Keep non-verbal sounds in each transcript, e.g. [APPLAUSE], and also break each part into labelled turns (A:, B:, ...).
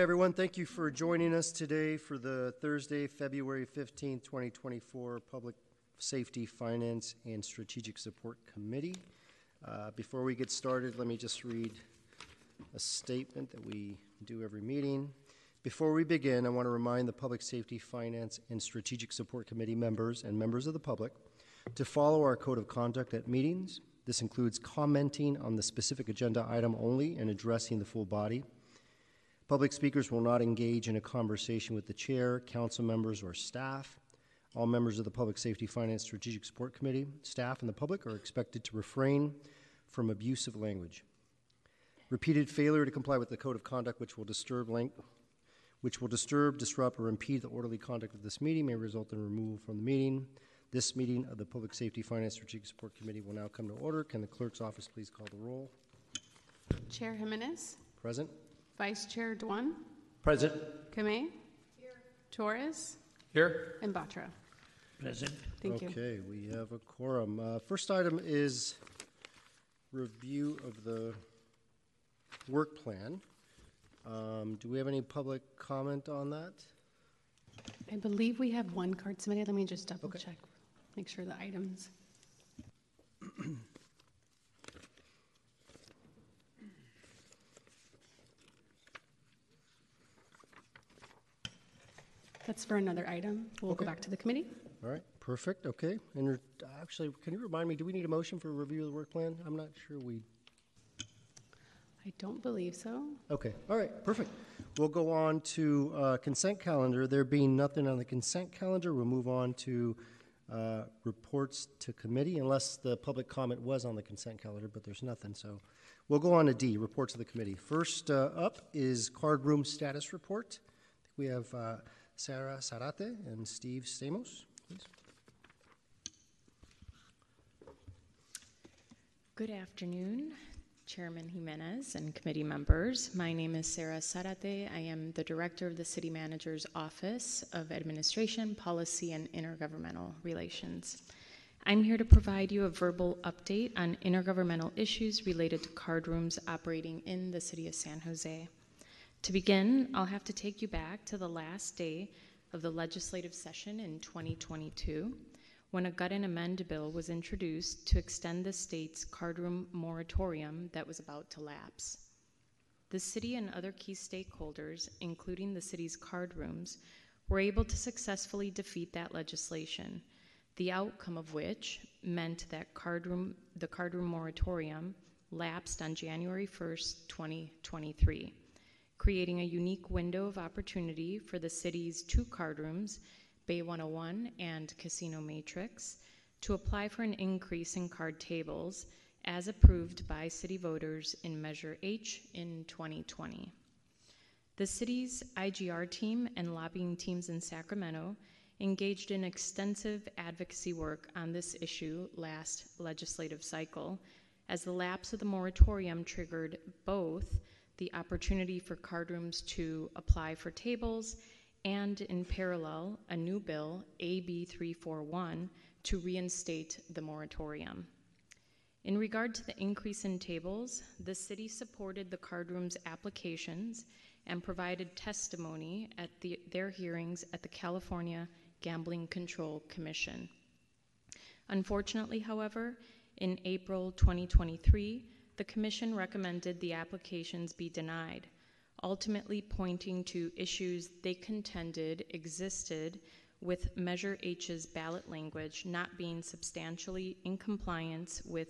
A: Everyone, thank you for joining us today for the Thursday, February 15th, 2024 Public Safety, Finance, and Strategic Support Committee. Uh, Before we get started, let me just read a statement that we do every meeting. Before we begin, I want to remind the Public Safety, Finance, and Strategic Support Committee members and members of the public to follow our code of conduct at meetings. This includes commenting on the specific agenda item only and addressing the full body. Public speakers will not engage in a conversation with the chair, council members, or staff. All members of the Public Safety, Finance, Strategic Support Committee, staff, and the public are expected to refrain from abusive language. Repeated failure to comply with the code of conduct, which will disturb lang- which will disturb, disrupt, or impede the orderly conduct of this meeting, may result in removal from the meeting. This meeting of the Public Safety, Finance, Strategic Support Committee will now come to order. Can the clerk's office please call the roll?
B: Chair Jimenez,
A: Present?
B: Vice Chair Doan,
C: Present.
B: Kamei, Torres,
C: Here.
B: and Batra.
C: Present.
B: Thank you.
A: Okay, we have a quorum. Uh, First item is review of the work plan. Um, Do we have any public comment on that?
B: I believe we have one card submitted. Let me just double
A: Okay.
B: check, make sure the items. That's for another item. We'll go
A: Okay.
B: back to the committee.
A: All right, perfect, okay. And re- actually, can you remind me, do we need a motion for a review of the work plan? I'm not sure we,
B: I don't believe so.
A: okay, all right, perfect. We'll go on to uh, consent calendar. There being nothing on the consent calendar, we'll move on to uh, reports to committee unless the public comment was on the consent calendar, but there's nothing, so we'll go on to D, reports to the committee. First uh, up is card room status report. We have uh, Sarah Zárate and Steve Stamos, please.
D: Good afternoon, Chairman Jimenez and committee members. My name is Sarah Zárate. I am the Director of the City Manager's Office of Administration, Policy, and Intergovernmental Relations. I'm here to provide you a verbal update on intergovernmental issues related to card rooms operating in the City of San Jose. To begin, I'll have to take you back to the last day of the legislative session in 2022 when a gut and amend bill was introduced to extend the state's cardroom moratorium that was about to lapse. The city and other key stakeholders, including the city's card rooms, were able to successfully defeat that legislation, the outcome of which meant that cardroom, the cardroom moratorium lapsed on January 1st, 2023 creating a unique window of opportunity for the city's two card rooms, Bay 101 and Casino M8trix, to apply for an increase in card tables as approved by city voters in Measure H in 2020. The city's IGR team and lobbying teams in Sacramento engaged in extensive advocacy work on this issue last legislative cycle, as the lapse of the moratorium triggered both the opportunity for card rooms to apply for tables and, in parallel, a new bill, AB 341, to reinstate the moratorium. In regard to the increase in tables, the city supported the card rooms applications and provided testimony at the, their hearings at the California Gambling Control Commission. Unfortunately, however, in April 2023, the Commission recommended the applications be denied, ultimately pointing to issues they contended existed with Measure H's ballot language not being substantially in compliance with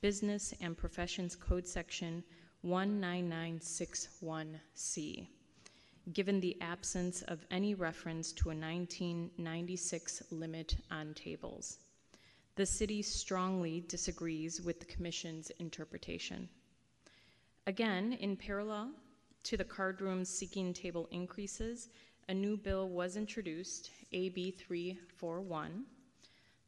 D: Business and Professions Code Section 19961C, given the absence of any reference to a 1996 limit on tables. The city strongly disagrees with the Commission's interpretation. Again, in parallel to the card room seeking table increases, a new bill was introduced, AB 341.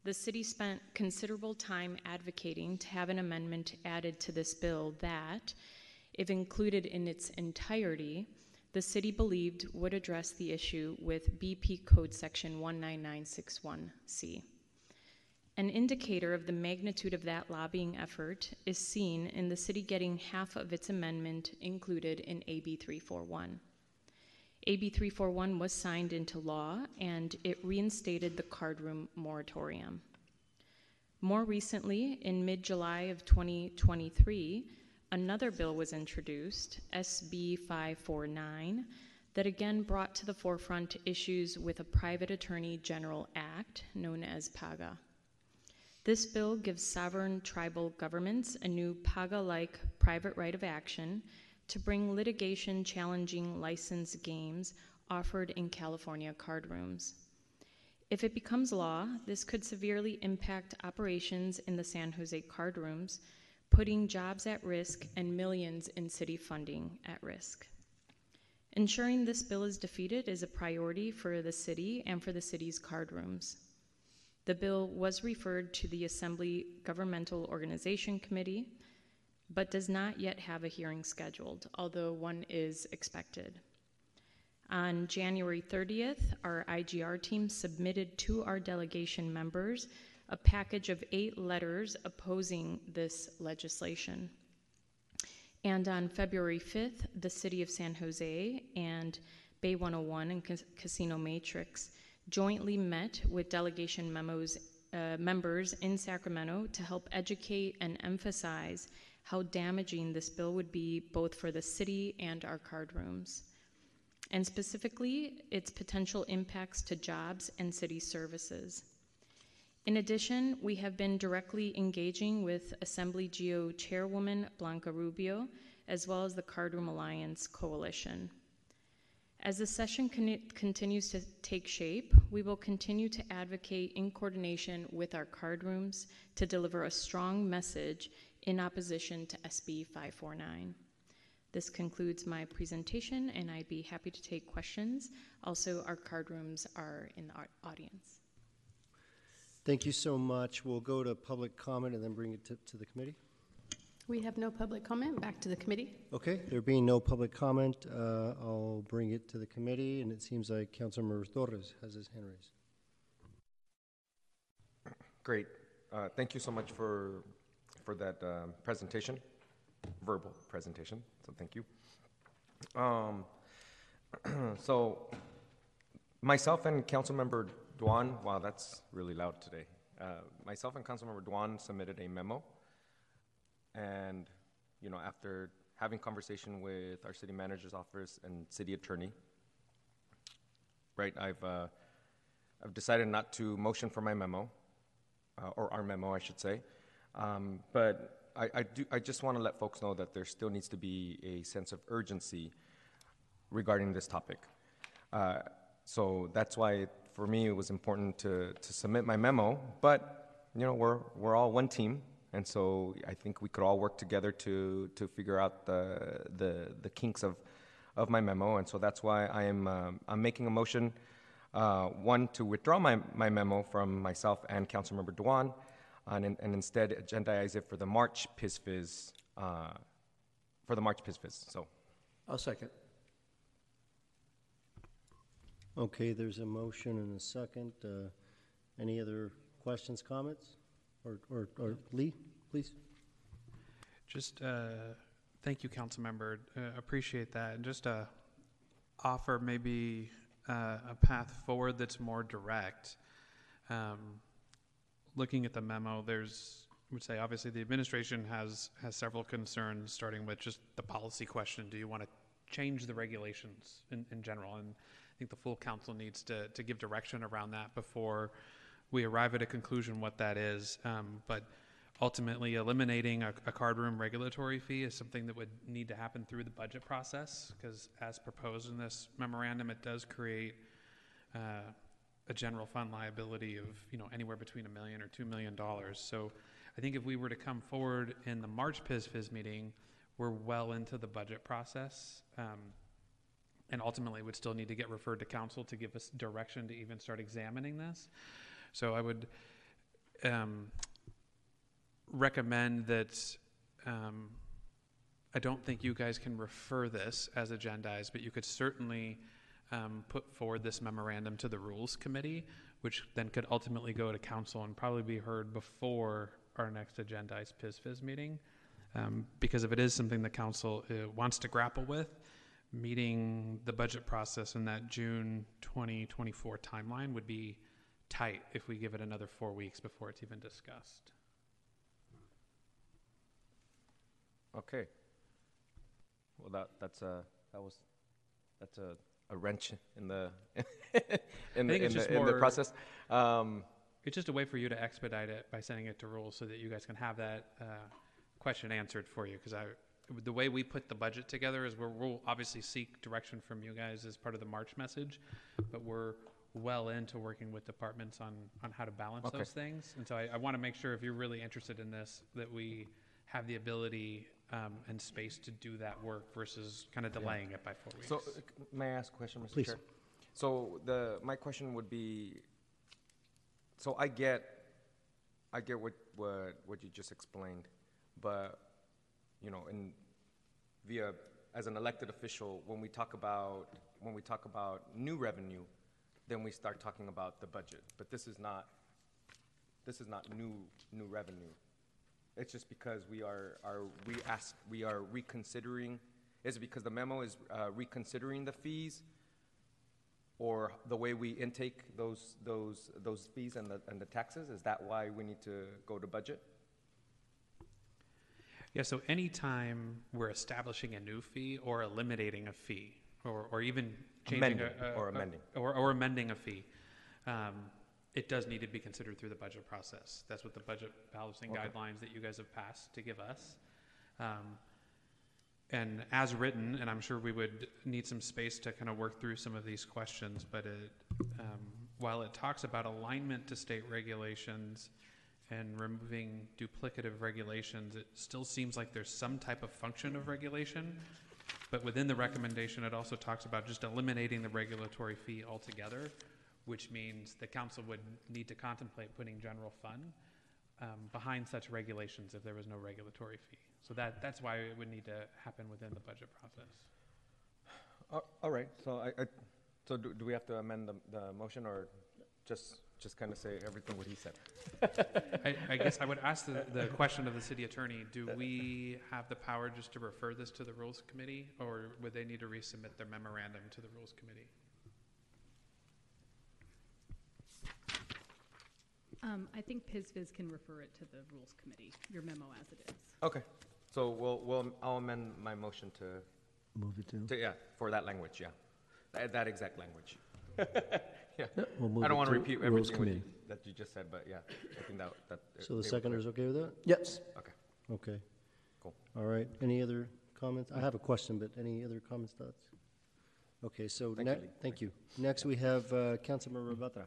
D: The city spent considerable time advocating to have an amendment added to this bill that, if included in its entirety, the city believed would address the issue with BP Code Section 19961C. An indicator of the magnitude of that lobbying effort is seen in the city getting half of its amendment included in AB 341. AB 341 was signed into law and it reinstated the cardroom moratorium. More recently, in mid July of 2023, another bill was introduced, SB 549, that again brought to the forefront issues with a Private Attorney General Act known as PAGA. This bill gives sovereign tribal governments a new PAGA like private right of action to bring litigation challenging licensed games offered in California card rooms. If it becomes law, this could severely impact operations in the San Jose card rooms, putting jobs at risk and millions in city funding at risk. Ensuring this bill is defeated is a priority for the city and for the city's card rooms. The bill was referred to the Assembly Governmental Organization Committee, but does not yet have a hearing scheduled, although one is expected. On January 30th, our IGR team submitted to our delegation members a package of eight letters opposing this legislation. And on February 5th, the City of San Jose and Bay 101 and Cas- Casino M8trix jointly met with delegation memos, uh, members in Sacramento to help educate and emphasize how damaging this bill would be both for the city and our card rooms, and specifically its potential impacts to jobs and city services. In addition, we have been directly engaging with Assembly GO Chairwoman Blanca Rubio, as well as the Card Room Alliance Coalition. As the session con- continues to take shape, we will continue to advocate in coordination with our card rooms to deliver a strong message in opposition to SB 549. This concludes my presentation, and I'd be happy to take questions. Also, our card rooms are in the audience.
A: Thank you so much. We'll go to public comment and then bring it to, to the committee.
B: We have no public comment. Back to the committee.
A: Okay, there being no public comment, uh, I'll bring it to the committee, and it seems like Councilmember Torres has his hand raised.
E: Great. Uh, Thank you so much for, for that um, presentation, verbal presentation, so thank you. Um, [CLEARS THROAT] So myself and Councilmember Doan, wow, that's really loud today. Uh, Myself and Councilmember Doan submitted a memo, and, you know, after having conversation with our city manager's office and city attorney, right, I've, uh, I've decided not to motion for my memo, uh, or our memo, I should say. Um, but I, I, do, I just want to let folks know that there still needs to be a sense of urgency regarding this topic. Uh, so that's why, for me, it was important to, to submit my memo. But you know, we're we're all one team, and so I think we could all work together to to figure out the the, the kinks of of my memo. And so that's why I am um, I'm making a motion. Uh, one, to withdraw my, my memo from myself and Councilmember Doan, and, and instead agendize it for the March PISFIS, uh, for the March PISFIS. So,
F: I'll second.
A: Okay, there's a motion and a second. Uh, Any other questions, comments? Or, or, or Lee, please?
G: Just, uh, thank you, council member. Uh, appreciate that. And just, uh, offer maybe, uh, a path forward that's more direct. Um, looking at the memo, there's, I would say, obviously, the administration has, has several concerns, starting with just the policy question. Do you want to change the regulations in, in general? And I think the full council needs to, to give direction around that before we arrive at a conclusion what that is. Um, but ultimately, eliminating a, a card room regulatory fee is something that would need to happen through the budget process, because as proposed in this memorandum, it does create uh, a general fund liability of you know anywhere between a million or two million dollars. So I think if we were to come forward in the March PISFIS meeting, we're well into the budget process. Um, and ultimately would still need to get referred to council to give us direction to even start examining this. So I would um, recommend that um, I don't think you guys can refer this as agendized, but you could certainly um, put forward this memorandum to the Rules Committee, which then could ultimately go to council and probably be heard before our next agendized PISFIS meeting. Um, because if it is something the council uh, wants to grapple with, meeting the budget process in that June 2024 timeline would be tight if we give it another four weeks before it's even discussed.
E: Okay. Well, that, that's a, that was, that's a, a wrench in the, [LAUGHS] in the, in the, in the process. Um,
G: It's just a way for you to expedite it by sending it to rules so that you guys can have that uh, question answered for you. Because I, the way we put the budget together is we're, we'll obviously seek direction from you guys as part of the March message, but we're well into working with departments on, on how to balance
E: Okay.
G: those things. And so I, I want to make sure if you're really interested in this, that we have the ability um, and space to do that work versus kind of delaying it by four weeks.
E: So, uh, c- may I ask a question, Mr.
A: Please.
E: Chair? So the, my question would be, so I get, I get what, what, what you just explained, but, you know, in, via, as an elected official, when we talk about, when we talk about new revenue, then we start talking about the budget. But this is not, this is not new, new revenue. It's just because we are, are re ask, we are reconsidering, is it because the memo is uh, reconsidering the fees? Or the way we intake those, those, those fees and the, and the taxes? Is that why we need to go to budget?
G: Yeah, so anytime we're establishing a new fee or eliminating a fee, or, or even changing a,
E: Amending
G: a-
E: or
G: a-
E: amending.
G: or, or amending a fee, um, it does need to be considered through the budget process. That's what the budget balancing
E: Okay.
G: guidelines that you guys have passed to give us. Um, and as written, and I'm sure we would need some space to kind of work through some of these questions, but it, um, while it talks about alignment to state regulations and removing duplicative regulations, it still seems like there's some type of function of regulation. But within the recommendation, it also talks about just eliminating the regulatory fee altogether, which means the council would need to contemplate putting general fund um, behind such regulations if there was no regulatory fee. So that, that's why it would need to happen within the budget process.
E: Uh, All right, so I, I, so do, do we have to amend the, the motion or just, just kind of say everything what he said?
G: I, I guess I would ask the, the question of the city attorney, do we have the power just to refer this to the Rules Committee? Or would they need to resubmit their memorandum to the Rules Committee?
H: Um, I think PISVIZ can refer it to the Rules Committee, your memo as it is.
E: Okay, so we'll, we'll, I'll amend my motion to,
F: Move it to?
E: to, yeah, for that language, yeah. That, that exact language. [LAUGHS] Yeah.
F: We'll move
E: I don't
F: it
E: want to
F: to
E: repeat
F: Rules
E: everything what you-
F: Committee.
E: that you just said, but yeah, I think that, that.
A: So the
E: they were
A: seconder's okay with that?
F: Yes.
E: Okay.
A: Okay.
E: Cool.
A: All right, any other comments? I have a question, but any other comments, thoughts? Okay, so,
E: Thank you,
A: ne-
E: Lee.
A: thank you. Next, we have uh, Councilmember Rabatra.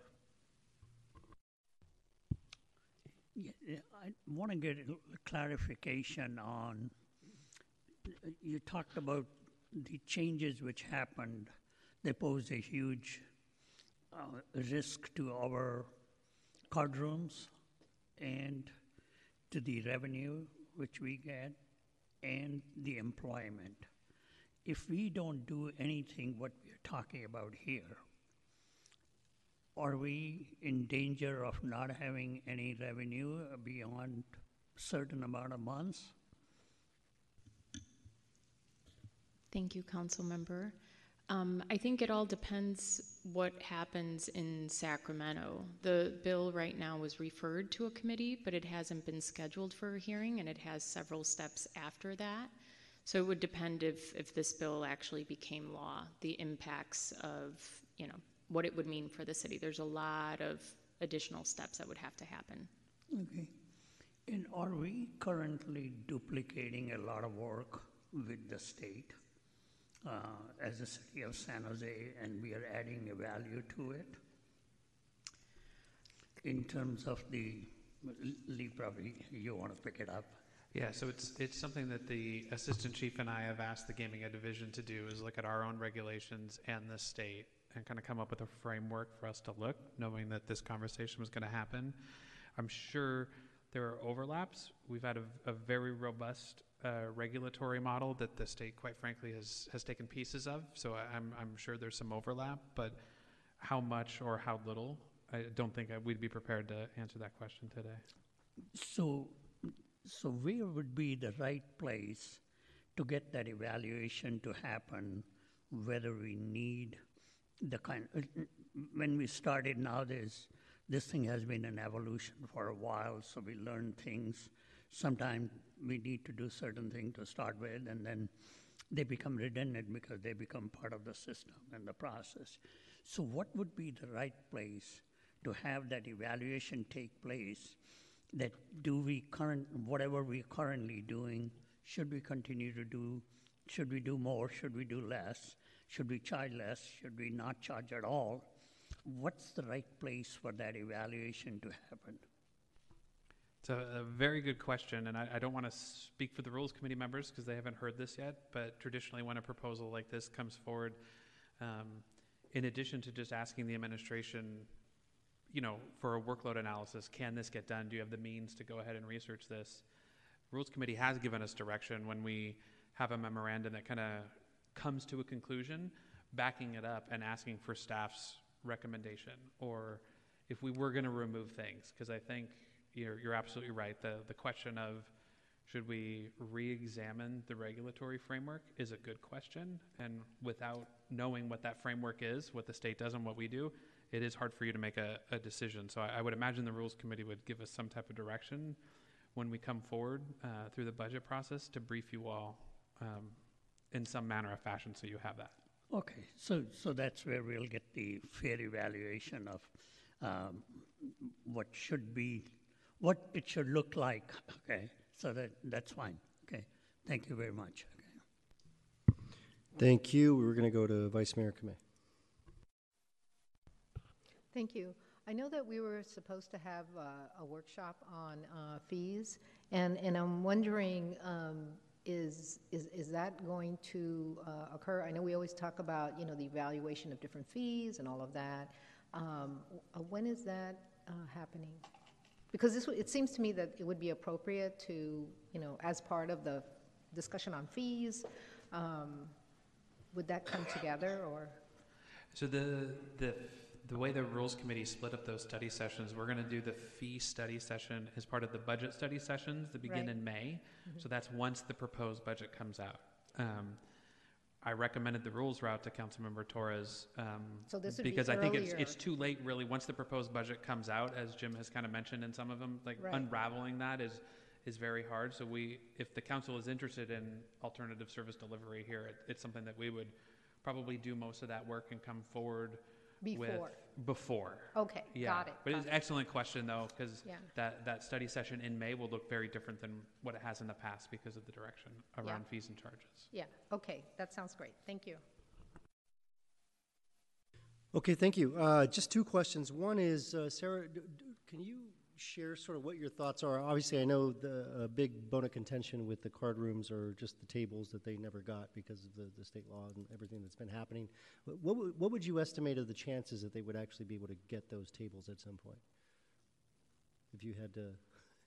C: Yeah, yeah, I want to get a l- clarification on, you talked about the changes which happened. They pose a huge uh, risk to our card rooms and to the revenue which we get and the employment. If we don't do anything what we're talking about here, are we in danger of not having any revenue beyond certain amount of months?
I: Thank you, council member. Um, I think it all depends what happens in Sacramento. The bill right now was referred to a committee, but it hasn't been scheduled for a hearing, and it has several steps after that. So it would depend if, if this bill actually became law, the impacts of, you know, what it would mean for the city. There's a lot of additional steps that would have to happen.
C: Okay. And are we currently duplicating a lot of work with the state Uh, as a city of San Jose, and we are adding a value to it? In terms of the, Lee, probably you want to pick it up.
G: Yeah, so it's, it's something that the assistant chief and I have asked the gaming division to do is look at our own regulations and the state and kind of come up with a framework for us to look, knowing that this conversation was going to happen. I'm sure there are overlaps. We've had a, a very robust uh, regulatory model that the state, quite frankly, has, has taken pieces of. So I- I'm, I'm sure there's some overlap, but how much or how little, I don't think I- we'd be prepared to answer that question today.
C: So, so where would be the right place to get that evaluation to happen whether we need the kind, uh, when we started now, there's, this thing has been an evolution for a while, so we learn things. Sometimes we need to do certain things to start with, and then they become redundant because they become part of the system and the process. So, what would be the right place to have that evaluation take place? That do we current whatever we're currently doing, should we continue to do? Should we do more? Should we do less? Should we charge less? Should we not charge at all? What's the right place for that evaluation to happen?
G: It's a, a very good question, and I, I don't want to speak for the Rules Committee members because they haven't heard this yet. But traditionally, when a proposal like this comes forward, um, in addition to just asking the administration, you know, for a workload analysis, can this get done? Do you have the means to go ahead and research this? Rules Committee has given us direction when we have a memorandum that kind of comes to a conclusion, backing it up and asking for staff's recommendation, or if we were going to remove things, because I think you're, you're absolutely right. The, the question of should we re examine the regulatory framework is a good question. And without knowing what that framework is, what the state does and what we do, it is hard for you to make a, a decision. So I, I would imagine the Rules Committee would give us some type of direction when we come forward uh, through the budget process to brief you all um, in some manner or fashion so you have that.
C: Okay, so, so that's where we'll get the fair evaluation of um, what should be, what it should look like, okay? So that, that's fine, okay? Thank you very much. Okay.
A: Thank you. We're going to go to Vice Mayor Kamei.
J: Thank you. I know that we were supposed to have uh, a workshop on uh, fees, and, and I'm wondering, um, is, is, is that going to uh, occur? I know we always talk about, you know, the evaluation of different fees and all of that. Um, uh, when is that uh, happening? Because this, it seems to me that it would be appropriate to, you know, as part of the discussion on fees, um, would that come together, or?
G: So the, the, the way the Rules Committee split up those study sessions, we're going to do the fee study session as part of the budget study sessions that begin
J: Right.
G: in May. So that's once the proposed budget comes out. Um, I recommended the rules route to Councilmember Torres. um,
J: So this would be
G: Because I think it's,
J: earlier.
G: it's too late, really, once the proposed budget comes out, as Jim has kind of mentioned in some of them, like
J: Right.
G: unraveling that is, is very hard. So we, if the council is interested in alternative service delivery here, it, it's something that we would probably do most of that work and come forward with.
J: Before.
G: Before.
J: Okay,
G: Yeah.
J: got it.
G: But
J: got
G: it's
J: it.
G: an excellent question, though, because
J: Yeah.
G: that, that study session in May will look very different than what it has in the past because of the direction
J: Yeah.
G: around fees and charges.
J: Yeah, okay, that sounds great. Thank you.
A: Okay, thank you. Uh, just two questions. One is, uh, Sarah, d- d- can you share sort of what your thoughts are? Obviously, I know the big bone of contention with the card rooms are just the tables that they never got because of the, the state law and everything that's been happening. What, what, would- what would you estimate of the chances that they would actually be able to get those tables at some point? If you had to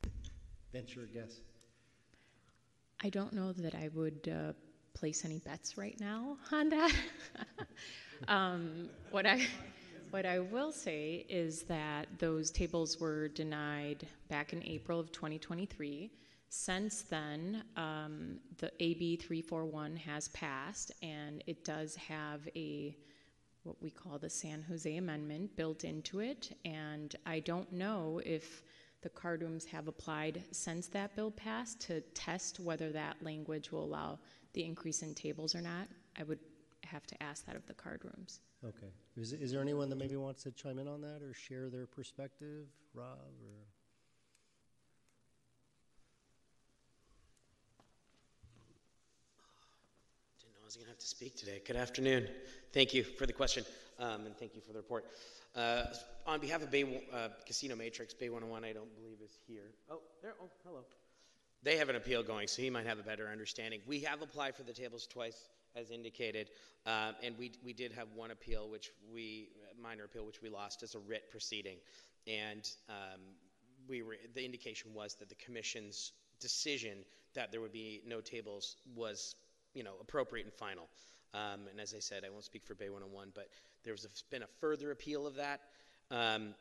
A: [LAUGHS] venture a guess.
I: I don't know that I would uh, place any bets right now on that. [LAUGHS] um, what I what I will say is that those tables were denied back in April of 2023. Since then, um, the AB 341 has passed, and it does have a what we call the San Jose Amendment built into it. And I don't know if the card rooms have applied since that bill passed to test whether that language will allow the increase in tables or not. I would have to ask that of the card rooms.
A: Okay. Is, is there anyone that maybe wants to chime in on that or share their perspective? Rob or?
K: Didn't know I was going to have to speak today. Good afternoon. Thank you for the question, um, and thank you for the report. Uh, on behalf of Bay uh, Casino M8trix, Bay 101, I don't believe is here. Oh, there. Oh, hello. They have an appeal going, so he might have a better understanding. We have applied for the tables twice, as indicated, um, and we we did have one appeal, which we minor appeal, which we lost as a writ proceeding, and um, we were the indication was that the commission's decision that there would be no tables was you know appropriate and final. Um, and as I said, I won't speak for Bay 101, but there's been a further appeal of that. Um,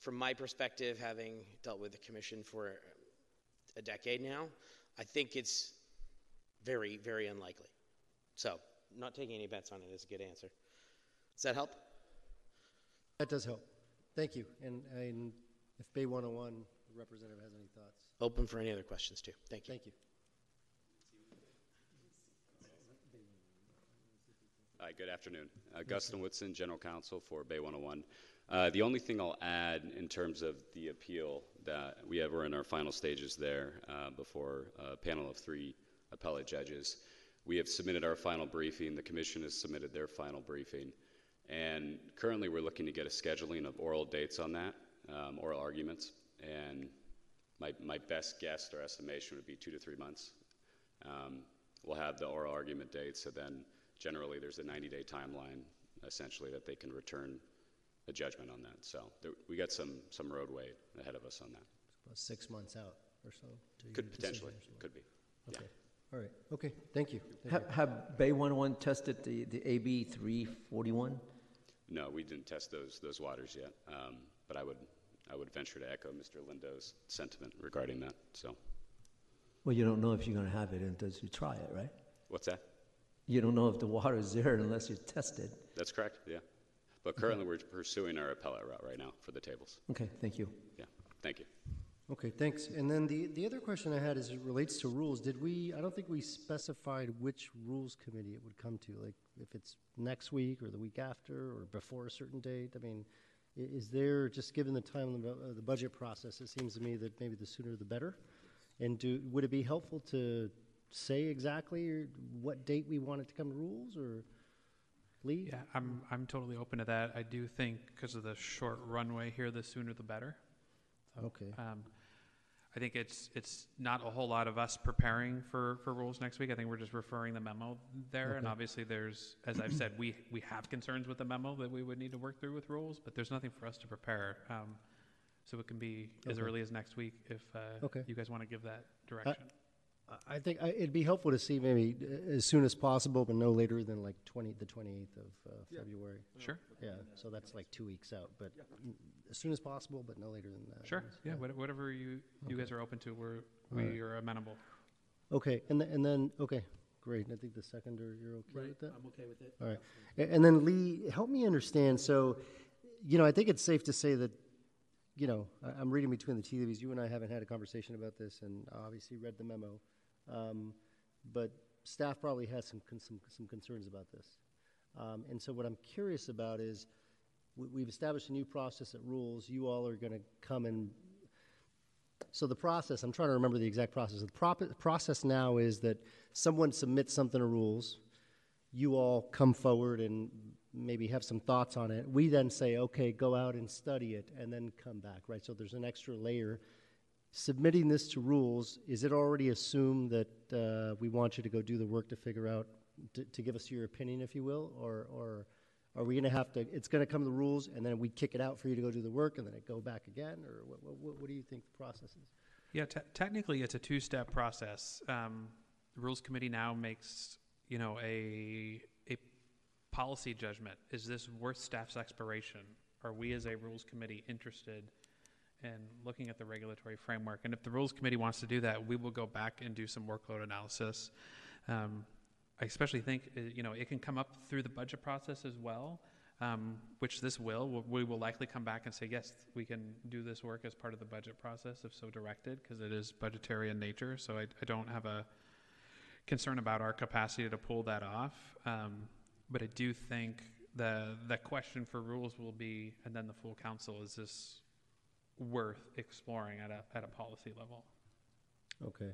K: from my perspective, having dealt with the commission for a decade now, I think it's very, very unlikely. So not taking any bets on it is a good answer. Does that help?
A: That does help. Thank you. And, and if Bay 101 representative has any thoughts,
K: Open for any other questions too. Thank you.
A: thank you.
L: Hi, good afternoon. Augustin Whitson, General Counsel for Bay 101. Uh, the only thing I'll add in terms of the appeal that we have, we're in our final stages there uh, before a panel of three appellate judges. We have submitted our final briefing. The commission has submitted their final briefing. And currently, we're looking to get a scheduling of oral dates on that, um, oral arguments. And my, my best guess or estimation would be two to three months. Um, we'll have the oral argument dates, so then generally there's a 90 day timeline essentially that they can return a judgment on that. So there, we got some, some roadway ahead of us on that.
A: About six months out or so. to
L: Could potentially, could be. Yeah.
A: Okay, all right, okay, thank you. Thank
F: Have,
A: you.
F: have Bay 101 tested the, the AB 341?
L: No, we didn't test those, those waters yet. Um, but I would, I would venture to echo Mr. Lindo's sentiment regarding that. So
F: Well, you don't know if you're going to have it until you try it, right?
L: what's that?
F: You don't know if the water is there unless you test it.
L: That's correct, yeah. But currently we're pursuing our appellate route right now for the tables.
F: Okay, thank you.
L: Yeah, thank you.
A: Okay, thanks. And then the, the other question I had is it relates to rules. Did we, I don't think we specified which rules committee it would come to, like if it's next week or the week after or before a certain date? I mean, is there, just given the time of the budget process, it seems to me that maybe the sooner the better? And do, would it be helpful to say exactly what date we want it to come to rules or Lee?
G: Yeah, I'm, I'm totally open to that. I do think because of the short runway here, the sooner the better. So,
A: Okay.
G: Um, I think it's, it's not a whole lot of us preparing for, for rules next week. I think we're just referring the memo there. And obviously there's, as I've said, we, we have concerns with the memo that we would need to work through with rules, but there's nothing for us to prepare. Um, so it can be as
A: Okay.
G: early as next week if, uh,
A: Okay.
G: you guys want to give that direction.
A: I- I think I- it'd be helpful to see maybe uh, as soon as possible, but no later than like 20, the 28th of uh, February.
G: Sure,
A: Yeah, so that's like two weeks out, but mm, as soon as possible, but no later than that.
G: sure. Yeah, what- whatever you, you guys are open to, we're,
A: Alright.
G: we are amenable.
A: Okay, and then, and then, okay, great. I think the seconder, you're okay with that?
F: I'm okay with it.
A: All right. A- And then Lee, help me understand. So, you know, I think it's safe to say that, you know, I- I'm reading between the tea leaves. You and I haven't had a conversation about this and obviously read the memo. Um, But staff probably has some, con- some, some concerns about this. Um, And so what I'm curious about is, we- we've established a new process at rules. You all are going to come and so the process, I'm trying to remember the exact process. The prop- process now is that someone submits something to rules, you all come forward and maybe have some thoughts on it. We then say, okay, go out and study it, and then come back, right? So there's an extra layer. Submitting this to rules, is it already assumed that uh, we want you to go do the work to figure out, to, to give us your opinion, if you will? Or, or are we going to have to, it's going to come to the rules, and then we kick it out for you to go do the work, and then it go back again? Or what, what, what do you think the process is?
G: Yeah, te- technically, it's a two-step process. Um, the Rules Committee now makes, you know, a a policy judgment. Is this worth staff's expiration? Are we, as a Rules Committee, interested in looking at the regulatory framework? And if the Rules Committee wants to do that, we will go back and do some workload analysis. Um, I especially think, uh, you know, it can come up through the budget process as well, um, which this will. We will likely come back and say, yes, we can do this work as part of the budget process if so directed, because it is budgetary in nature. So I, I don't have a concern about our capacity to pull that off. Um, but I do think the, the question for rules will be, and then the full council, is this worth exploring at a, at a policy level?
A: Okay.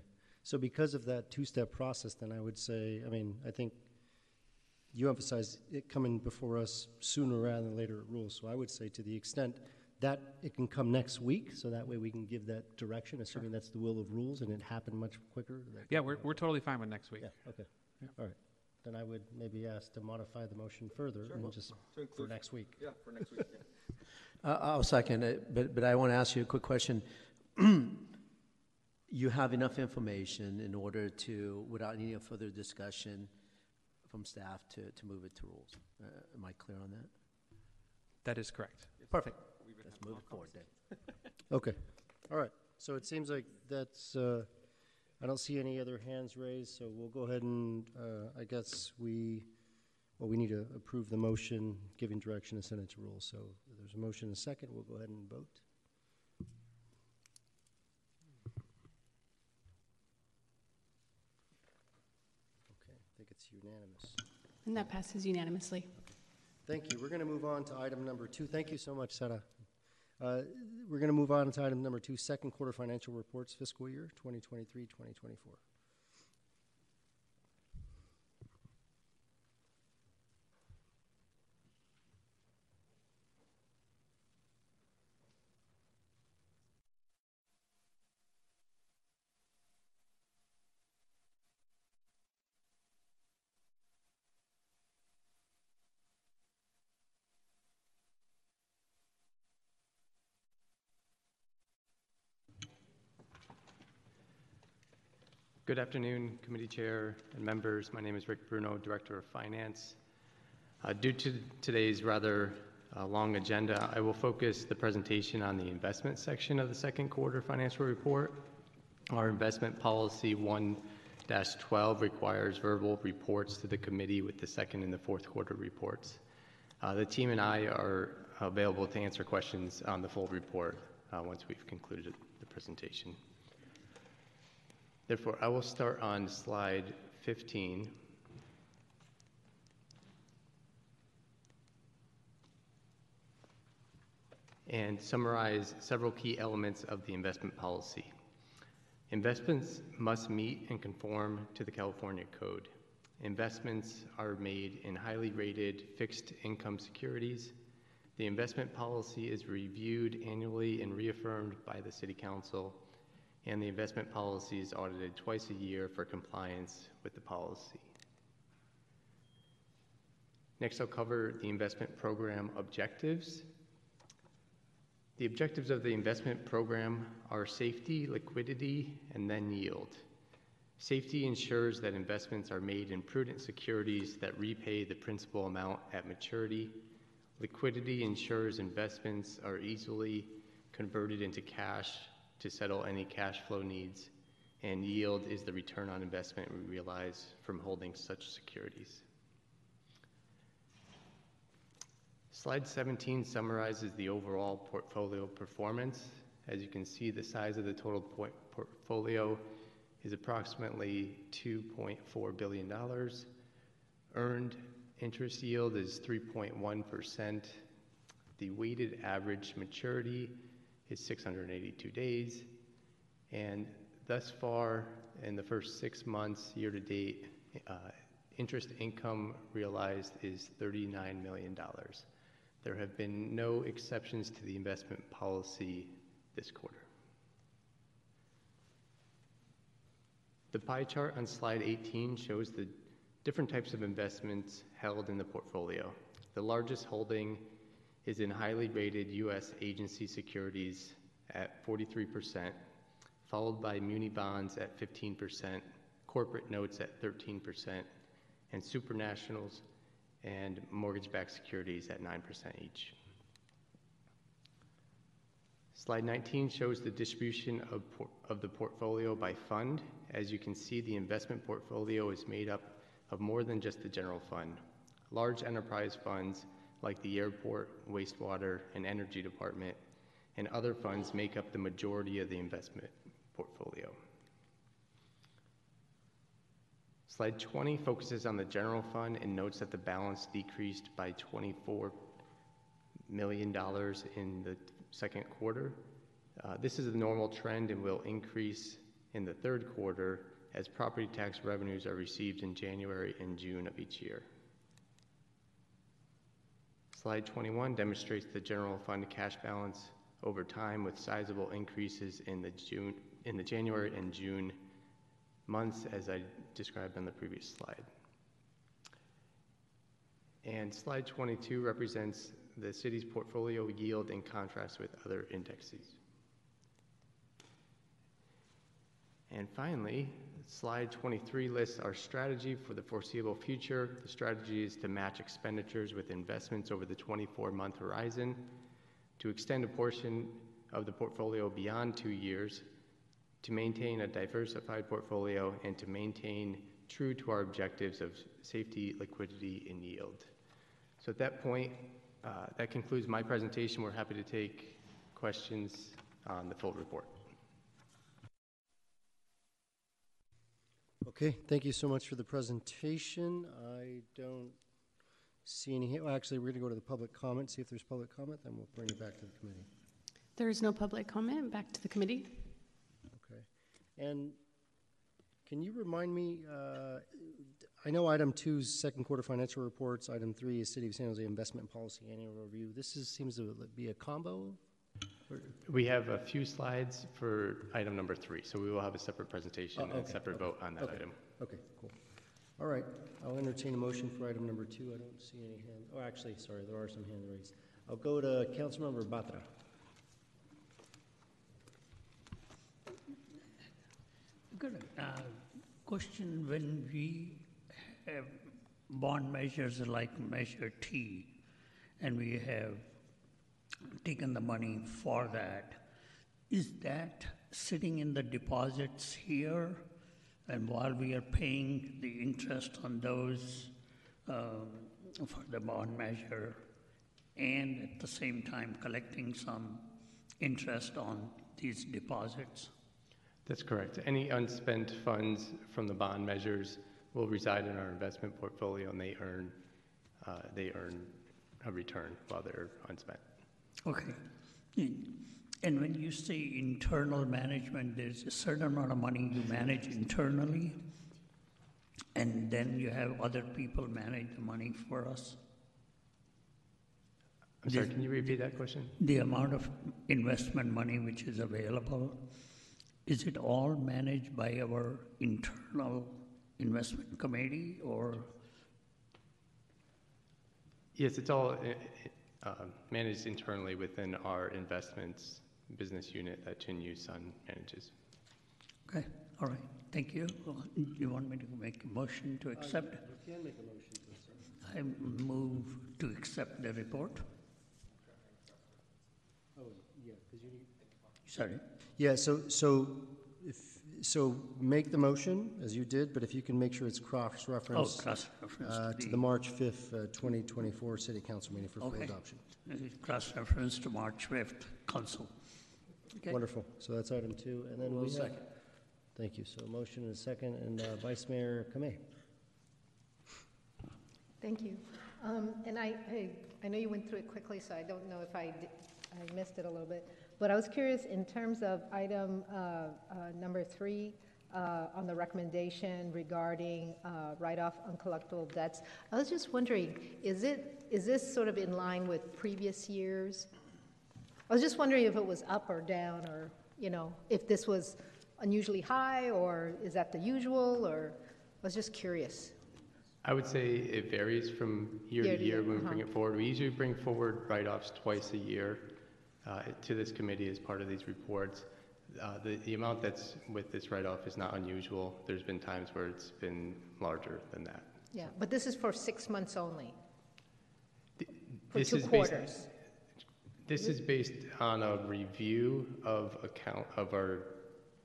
A: So because of that two-step process, then I would say, I mean, I think you emphasize it coming before us sooner rather than later at rules. So I would say to the extent that it can come next week, so that way we can give that direction, assuming that's the will of rules and it happened much quicker. that-
G: Yeah, we're, we're totally fine with next week.
A: Yeah, okay. All right. Then I would maybe ask to modify the motion further and just
E: To
A: for
E: include-
A: next week.
E: Yeah, for next week, yeah. [LAUGHS]
F: Uh, I'll second it, but, but I want to ask you a quick question. [CLEARS THROAT] You have enough information in order to, without any further discussion from staff, to, to move it to rules. Uh, Am I clear on that?
G: That is correct.
F: Perfect. Let's move it forward then.
A: Okay, all right. So it seems like that's, uh, I don't see any other hands raised, so we'll go ahead and, uh, I guess we well, we need to approve the motion giving direction to send it to rules. So there's a motion and a second. We'll go ahead and vote. Okay, I think it's unanimous.
B: And that passes unanimously.
A: Thank you. We're going to move on to item number two. Thank you so much, Sarah. Uh, We're going to move on to item number two, second quarter financial reports fiscal year 2023, 2024.
M: Good afternoon, committee chair and members. My name is Rick Bruno, Director of Finance. Uh, due to today's rather uh, long agenda, I will focus the presentation on the investment section of the second quarter financial report. Our investment policy 1-12 requires verbal reports to the committee with the second and the fourth quarter reports. Uh, the team and I are available to answer questions on the full report uh, once we've concluded the presentation. Therefore, I will start on slide 15. And summarize several key elements of the investment policy. Investments must meet and conform to the California Code. Investments are made in highly rated fixed income securities. The investment policy is reviewed annually and reaffirmed by the City Council and the investment policy is audited twice a year for compliance with the policy. Next, I'll cover the investment program objectives. The objectives of the investment program are safety, liquidity, and then yield. Safety ensures that investments are made in prudent securities that repay the principal amount at maturity. Liquidity ensures investments are easily converted into cash to settle any cash flow needs, and yield is the return on investment we realize from holding such securities. Slide 17 summarizes the overall portfolio performance. As you can see, the size of the total portfolio is approximately $2.4 billion. Earned interest yield is 3.1%. The weighted average maturity is 682 days. And thus far, in the first six months, year to date, uh, interest income realized is $39 million. There have been no exceptions to the investment policy this quarter. The pie chart on slide 18 shows the different types of investments held in the portfolio. The largest holding is in highly rated U.S. agency securities at 43%, followed by muni bonds at 15%, corporate notes at 13%, and supranationals and mortgage backed securities at 9% each. Slide 19 shows the distribution of, of the portfolio by fund. As you can see, the investment portfolio is made up of more than just the general fund. Large enterprise funds like the airport, wastewater, and energy department, and other funds make up the majority of the investment portfolio. Slide 20 focuses on the general fund and notes that the balance decreased by $24 million in the second quarter. Uh, this is a normal trend and will increase in the third quarter as property tax revenues are received in January and June of each year. Slide 21 demonstrates the general fund cash balance over time with sizable increases in the June in the January and June months as I described on the previous slide. And slide 22 represents the city's portfolio yield in contrast with other indexes. And finally, slide 23 lists our strategy for the foreseeable future. The strategy is to match expenditures with investments over the 24 month horizon, to extend a portion of the portfolio beyond two years, to maintain a diversified portfolio, and to maintain true to our objectives of safety, liquidity, and yield. So at that point, uh, that concludes my presentation. We're happy to take questions on the full report.
A: Okay, thank you so much for the presentation. I don't see any, well, actually, we're going to go to the public comment, see if there's public comment, then we'll bring it back to the committee.
B: There is no public comment. Back to the committee.
A: Okay. And can you remind me, uh, I know item two is second quarter financial reports, item three is City of San Jose investment policy annual review. This is, seems to be a combo? Or-
M: We have a few slides for item number three, so we will have a separate presentation
A: Oh,
M: and a
A: okay,
M: separate
A: okay,
M: vote on that
A: okay.
M: item.
A: Okay, cool. All right, I'll entertain a motion for item number two. I don't see any hand, oh, actually, sorry, there are some hands raised. I'll go to Councilmember Batra.
C: Good. Uh, Question, when we have bond measures like Measure T, and we have taken the money for that, is that sitting in the deposits here? And while we are paying the interest on those um, for the bond measure, and at the same time collecting some interest on these deposits?
M: That's correct. Any unspent funds from the bond measures will reside in our investment portfolio, and they earn, uh, they earn a return while they're unspent.
C: Okay. And when you say internal management, there's a certain amount of money you manage internally, and then you have other people manage the money for us?
M: I'm sorry, can you repeat that question?
C: The amount of investment money which is available, is it all managed by our internal investment committee, or?
M: Yes, it's all Um, managed internally within our investments business unit that Chin Sun manages.
C: Okay, all right, thank you. Do You want me to make a motion to accept?
A: Uh, you can make a motion to accept.
C: I move to accept the report.
A: Oh, yeah, because you need.
C: Sorry.
A: Yeah, so, so, if, so make the motion, as you did, but if you can make sure it's
C: Oh,
A: cross-referenced
C: cross-reference
A: uh, to the March 5th, uh, 2024 City Council meeting for full
C: Okay.
A: adoption.
C: Cross-reference to March 5th council. Okay.
A: Wonderful. So that's item two, and then
C: We'll
A: we have.
C: second.
A: Thank you. So motion and a second, and uh, Vice Mayor Kamei.
J: Thank you. Um, And I, I, I know you went through it quickly, so I don't know if I, di- I missed it a little bit. But I was curious, in terms of item uh, uh, number three, uh, on the recommendation regarding uh, write-off uncollectible debts, I was just wondering, is it, is this sort of in line with previous years? I was just wondering if it was up or down, or, you know, if this was unusually high, or is that the usual, or, I was just curious.
M: I would say it varies from year
J: Year
M: to
J: to
M: year
J: year,
M: when we bring
J: uh-huh.
M: it forward. We usually bring forward write-offs twice a year uh, to this committee as part of these reports. Uh, The, the amount that's with this write-off is not unusual. There's been times where it's been larger than that.
J: Yeah, but this is for six months only, for
M: This
J: two
M: is based-
J: quarters.
M: This is based on a review of account, of our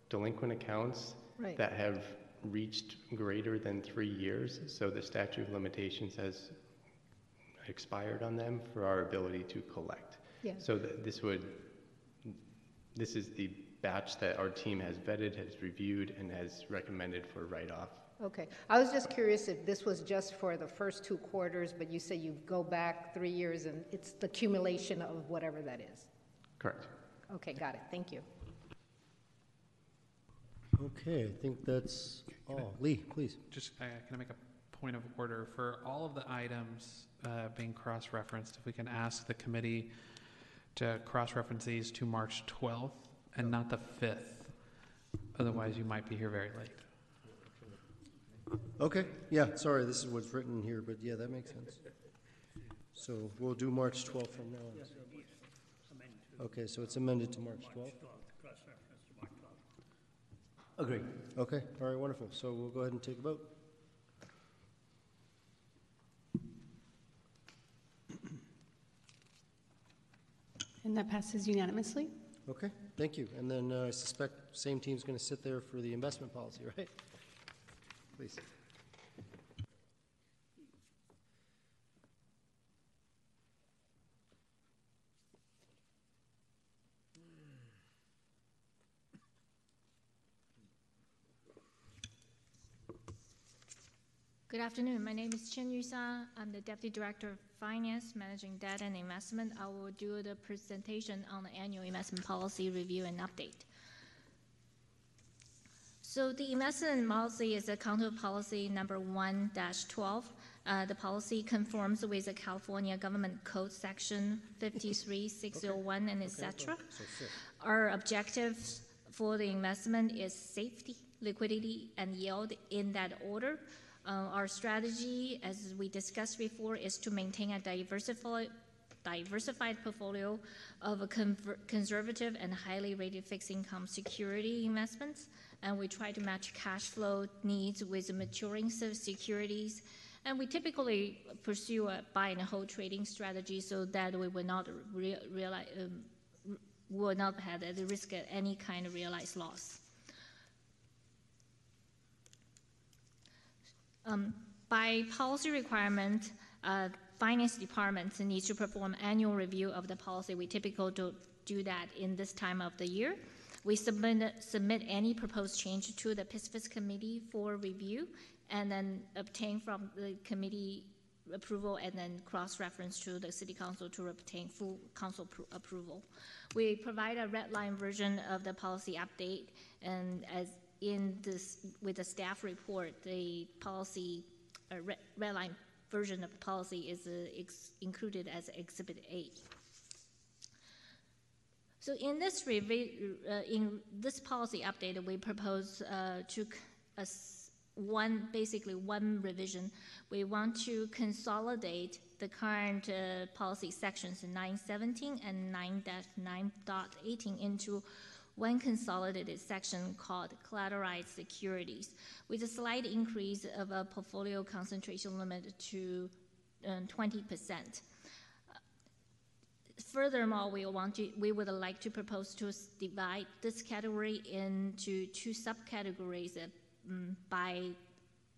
M: delinquent accounts
J: Right.
M: that have reached greater than three years, so the statute of limitations has expired on them for our ability to collect.
J: Yeah.
M: So th- this would, this is the batch that our team has vetted, has reviewed, and has recommended for write-off.
J: Okay, I was just curious if this was just for the first two quarters, but you say you go back three years and it's the accumulation of whatever that is.
M: Correct.
J: Okay, got it, thank you.
A: Okay, I think that's all. Lee, please.
G: Just, uh, can I make a point of order? For all of the items uh, being cross-referenced, if we can ask the committee to cross-reference these to March 12th and not the 5th. Otherwise, you might be here very late.
A: Okay, yeah, sorry, this is what's written here, but yeah, that makes sense. So we'll do March 12th from now on. Okay, so it's amended to March 12th?
F: Agree.
A: Okay, all right, wonderful. So we'll go ahead and take a vote.
B: And that passes unanimously.
A: Okay, thank you. And then uh, I suspect same team's going to sit there for the investment policy, [LAUGHS] right? Please.
N: Good afternoon. My name is Qianyu Sun. I'm the Deputy Director of Finance, Managing Debt and Investment. I will do the presentation on the annual investment policy review and update. So the investment policy is a counter policy number 1-12. Uh, the policy conforms with the California Government Code Section 53601 and et cetera. Our objectives for the investment is safety, liquidity, and yield in that order. Uh, our strategy, as we discussed before, is to maintain a diversified, portfolio of conservative and highly rated fixed income security investments. And we try to match cash flow needs with maturing securities. And we typically pursue a buy and hold trading strategy so that we will not re- realize, um, will not have the risk of any kind of realized loss. Um, by policy requirement, uh, finance departments need to perform annual review of the policy. We typically do, do that in this time of the year. We submit, submit any proposed change to the PISFIS committee for review and then obtain from the committee approval and then cross-reference to the city council to obtain full council appro- approval. We provide a red line version of the policy update and as in this, with the staff report, the policy, uh, red, line version of the policy is uh, ex- included as Exhibit A. So in this revi- uh, in this policy update, we propose uh, to one, basically one revision. We want to consolidate the current uh, policy sections 917 and 9-9.18 into one consolidated section called collateralized securities, with a slight increase of a portfolio concentration limit to um, 20%. Furthermore, we want to, we would like to propose to divide this category into two subcategories uh, mm, by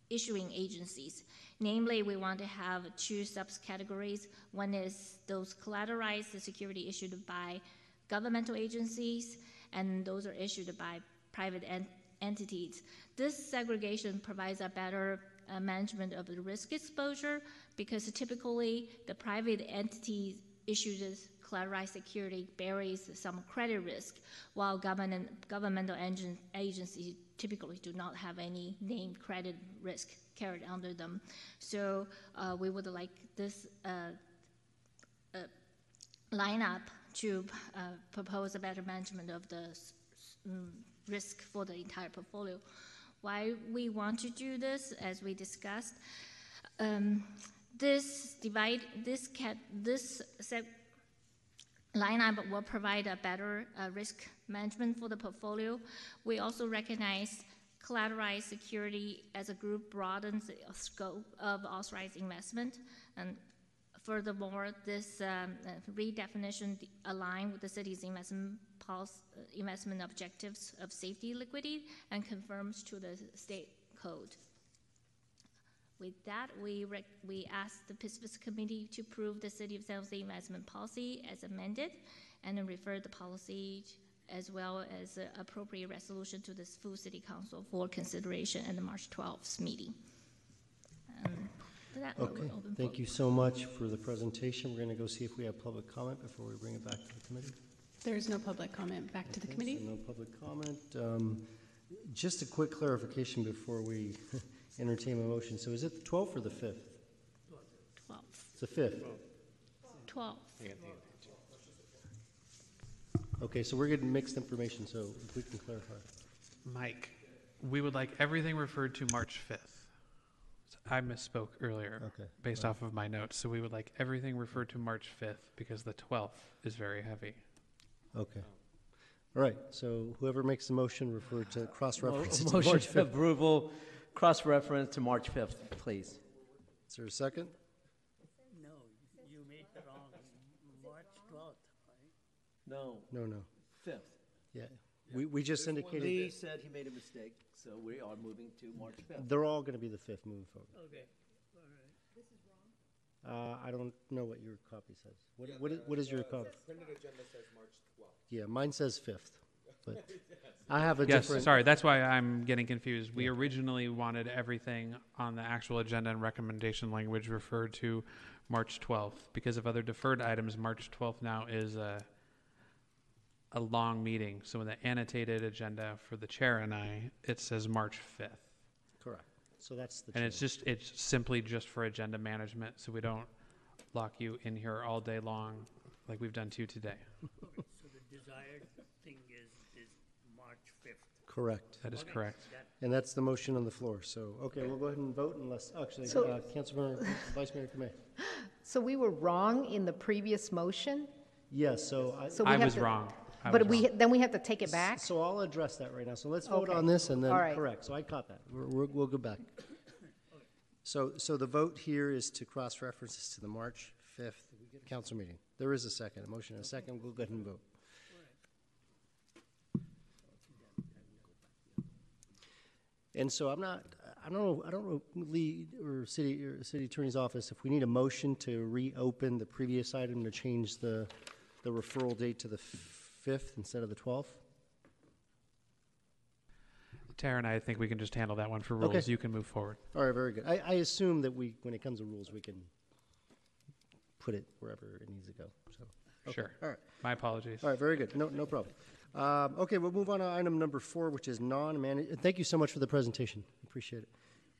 N: issuing agencies. Namely, we want to have two subcategories. One is those collateralized security issued by governmental agencies, and those are issued by private en- entities. This segregation provides a better uh, management of the risk exposure because typically the private entity issued collateralized security bears some credit risk, while government, governmental engine, agencies typically do not have any named credit risk carried under them. So uh, we would like this uh, uh, lineup to uh, propose a better management of the mm, risk for the entire portfolio. Why we want to do this, as we discussed, um, this divide, this cat, this lineup will provide a better uh, risk management for the portfolio. We also recognize collateralized security as a group broadens the scope of authorized investment. And furthermore, this um, uh, redefinition align with the city's investment policy, investment objectives of safety, liquidity, and confirms to the state code. With that, we, we ask the PISFIS committee to approve the City of San Jose investment policy as amended and then refer the policy as well as uh, appropriate resolution to this full city council for consideration at the March 12th meeting. Um, with that, we'll
A: Okay,
N: open
A: thank
N: for-
A: you so much for the presentation. We're going to go see if we have public comment before we bring it back to the committee.
B: There is no public comment. Back to the
A: Okay,
B: committee.
A: so No public comment. Um, Just a quick clarification before we [LAUGHS] entertain a motion. So is it the 12th or the 5th?
N: 12th.
A: It's the 5th.
N: 12th.
A: Okay, so we're getting mixed information, so if we can clarify.
G: Mike, we would like everything referred to March 5th. So I misspoke earlier
A: Okay,
G: based off of my notes. So we would like everything referred to March 5th because the 12th is very heavy.
A: Okay. All right, so whoever makes the motion, refer to, cross-reference it to
F: Motion
A: March 5th.
F: approval, cross-reference to March 5th, please.
A: Is there a second?
C: No, you made the wrong, March 12th, right?
F: No,
A: No, no.
F: 5th.
A: Yeah, we, we just indicated,
F: Lee said he made a mistake, so we are moving to March 5th.
A: they're all going to be the 5th moving forward.
C: Okay, all right. This is wrong.
A: Uh, I don't know what your copy says. What, what is, what is your copy?
E: Printed agenda says March 12th.
A: Yeah, mine says 5th. but [LAUGHS] I have a
G: Yes,
A: different.
G: sorry, that's why I'm getting confused. We originally wanted everything on the actual agenda and recommendation language referred to March 12th. Because of other deferred items, March 12th now is a, a long meeting. So in the annotated agenda for the chair and I, it says March 5th.
A: Correct. So that's the.
G: And it's
A: change.
G: just, it's simply just for agenda management, so we don't lock you in here all day long like we've done to you today. [LAUGHS]
C: So the desired thing is, is March fifth.
A: Correct.
G: That is correct.
A: And that's the motion on the floor. So, okay, we'll go ahead and vote unless, actually,
J: So-
A: uh, Councilmember, Vice Mayor Kamei.
J: So we were wrong in the previous motion?
A: Yes, so I.
J: So we
G: I
J: have
G: was
J: to-
G: wrong. I
J: But
G: was
J: we,
G: wrong.
J: then we have to take it back?
A: So I'll address that right now. So let's vote
J: Okay.
A: on this and then,
J: All right.
A: correct. So I caught that. We're, we're, we'll go back. So, so the vote here is to cross-reference this to the March 5th council meeting. There is a second, a motion and a second. We'll go ahead and vote. And so I'm not, I don't know, I don't know, Lee, or city, or city attorney's office, if we need a motion to reopen the previous item to change the, the referral date to the 5th instead of the 12th?
G: Tara and I think we can just handle that one for
A: Okay.
G: rules. You can move forward.
A: All right, very good. I, I assume that we, when it comes to rules, we can put it wherever it needs to go, so. okay.
G: Sure.
A: All right,
G: My apologies.
A: all right, very good. No, no problem. Um, okay, we'll move on to item number four, which is non-manage, thank you so much for the presentation. Appreciate it.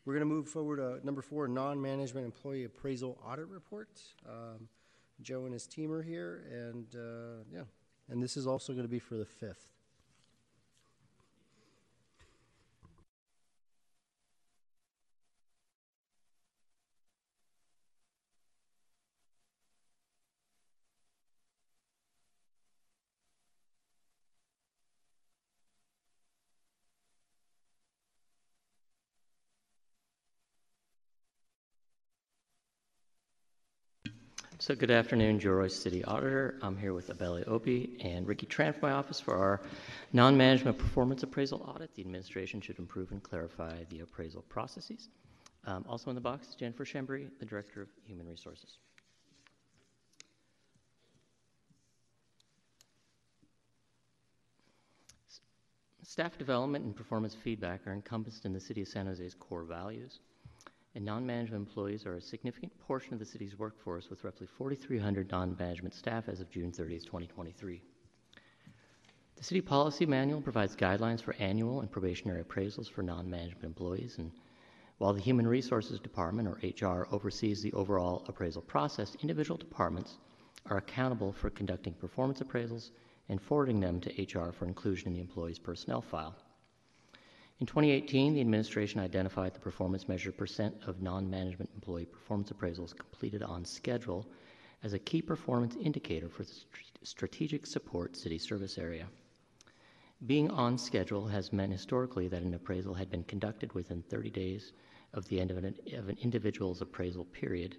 A: We're gonna move forward, to number four, non-management employee appraisal audit report. Um, Joe and his team are here, and, uh, yeah, and this is also gonna be for the fifth.
O: So good afternoon, Rois City Auditor. I'm here with Abeli Opie and Ricky Tran from my office for our non-management performance appraisal audit. The administration should improve and clarify the appraisal processes. Um, also in the box is Jennifer Schembri, the Director of Human Resources. Staff development and performance feedback are encompassed in the City of San Jose's core values and non-management employees are a significant portion of the city's workforce with roughly 4,300 non-management staff as of June 30th, 2023. The city policy manual provides guidelines for annual and probationary appraisals for non-management employees, and while the Human Resources Department, or HR, oversees the overall appraisal process, individual departments are accountable for conducting performance appraisals and forwarding them to HR for inclusion in the employee's personnel file. In 2018, the administration identified the performance measure percent of non-management employee performance appraisals completed on schedule as a key performance indicator for the strategic support city service area. Being on schedule has meant historically that an appraisal had been conducted within 30 days of the end of an, of an individual's appraisal period,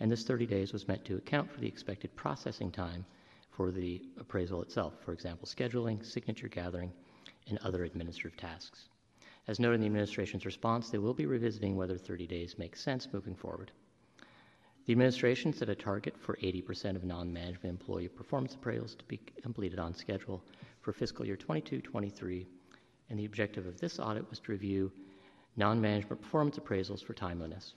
O: and this 30 days was meant to account for the expected processing time for the appraisal itself, for example, scheduling, signature gathering, and other administrative tasks. As noted in the administration's response, they will be revisiting whether 30 days makes sense moving forward. The administration set a target for 80% of non management employee performance appraisals to be completed on schedule for fiscal year 22 23, and the objective of this audit was to review non management performance appraisals for timeliness.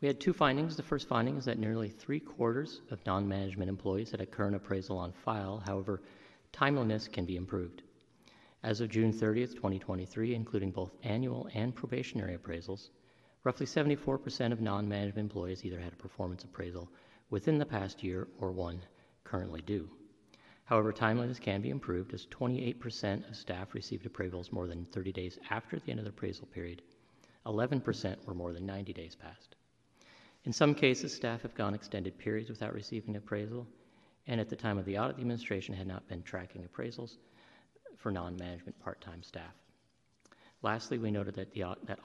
O: We had two findings. The first finding is that nearly three quarters of non management employees had a current appraisal on file, however, timeliness can be improved. As of June 30th, 2023, including both annual and probationary appraisals, roughly 74% of non management employees either had a performance appraisal within the past year or one currently due. However, timeliness can be improved as 28% of staff received appraisals more than 30 days after the end of the appraisal period, 11% were more than 90 days past. In some cases, staff have gone extended periods without receiving appraisal, and at the time of the audit, the administration had not been tracking appraisals for non-management part-time staff. Lastly, we noted that, the, that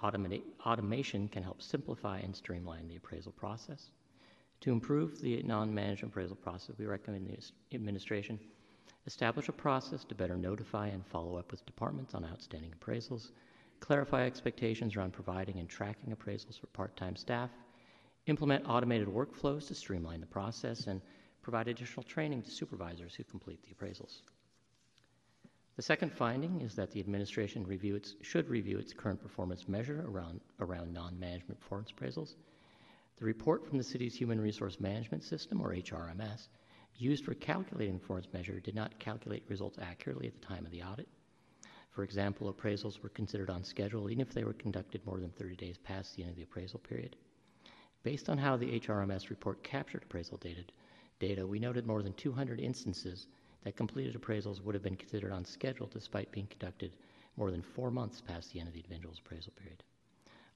O: automation can help simplify and streamline the appraisal process. To improve the non-management appraisal process, we recommend the administration establish a process to better notify and follow up with departments on outstanding appraisals, clarify expectations around providing and tracking appraisals for part-time staff, implement automated workflows to streamline the process, and provide additional training to supervisors who complete the appraisals. The second finding is that the administration review its, should review its current performance measure around, around non-management performance appraisals. The report from the city's Human Resource Management System, or HRMS, used for calculating performance measure did not calculate results accurately at the time of the audit. For example, appraisals were considered on schedule even if they were conducted more than 30 days past the end of the appraisal period. Based on how the HRMS report captured appraisal data, data, we noted more than 200 instances that completed appraisals would have been considered on schedule despite being conducted more than four months past the end of the individual's appraisal period.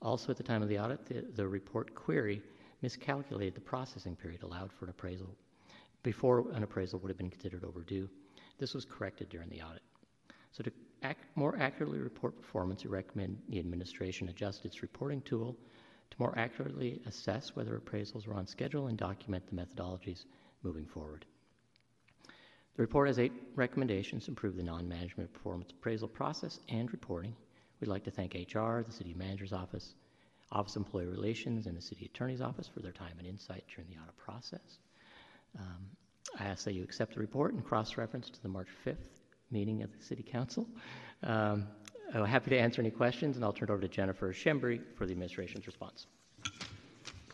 O: Also, at the time of the audit, the, the report query miscalculated the processing period allowed for an appraisal before an appraisal would have been considered overdue. This was corrected during the audit. So, to more accurately report performance, we recommend the administration adjust its reporting tool to more accurately assess whether appraisals are on schedule and document the methodologies moving forward. The report has eight recommendations to improve the non management performance appraisal process and reporting. We'd like to thank HR, the City Manager's Office, Office of Employee Relations, and the City Attorney's Office for their time and insight during the audit process. Um, I ask that you accept the report and cross reference to the March 5th meeting of the City Council. Um, I'm happy to answer any questions, and I'll turn it over to Jennifer Schembri for the administration's response.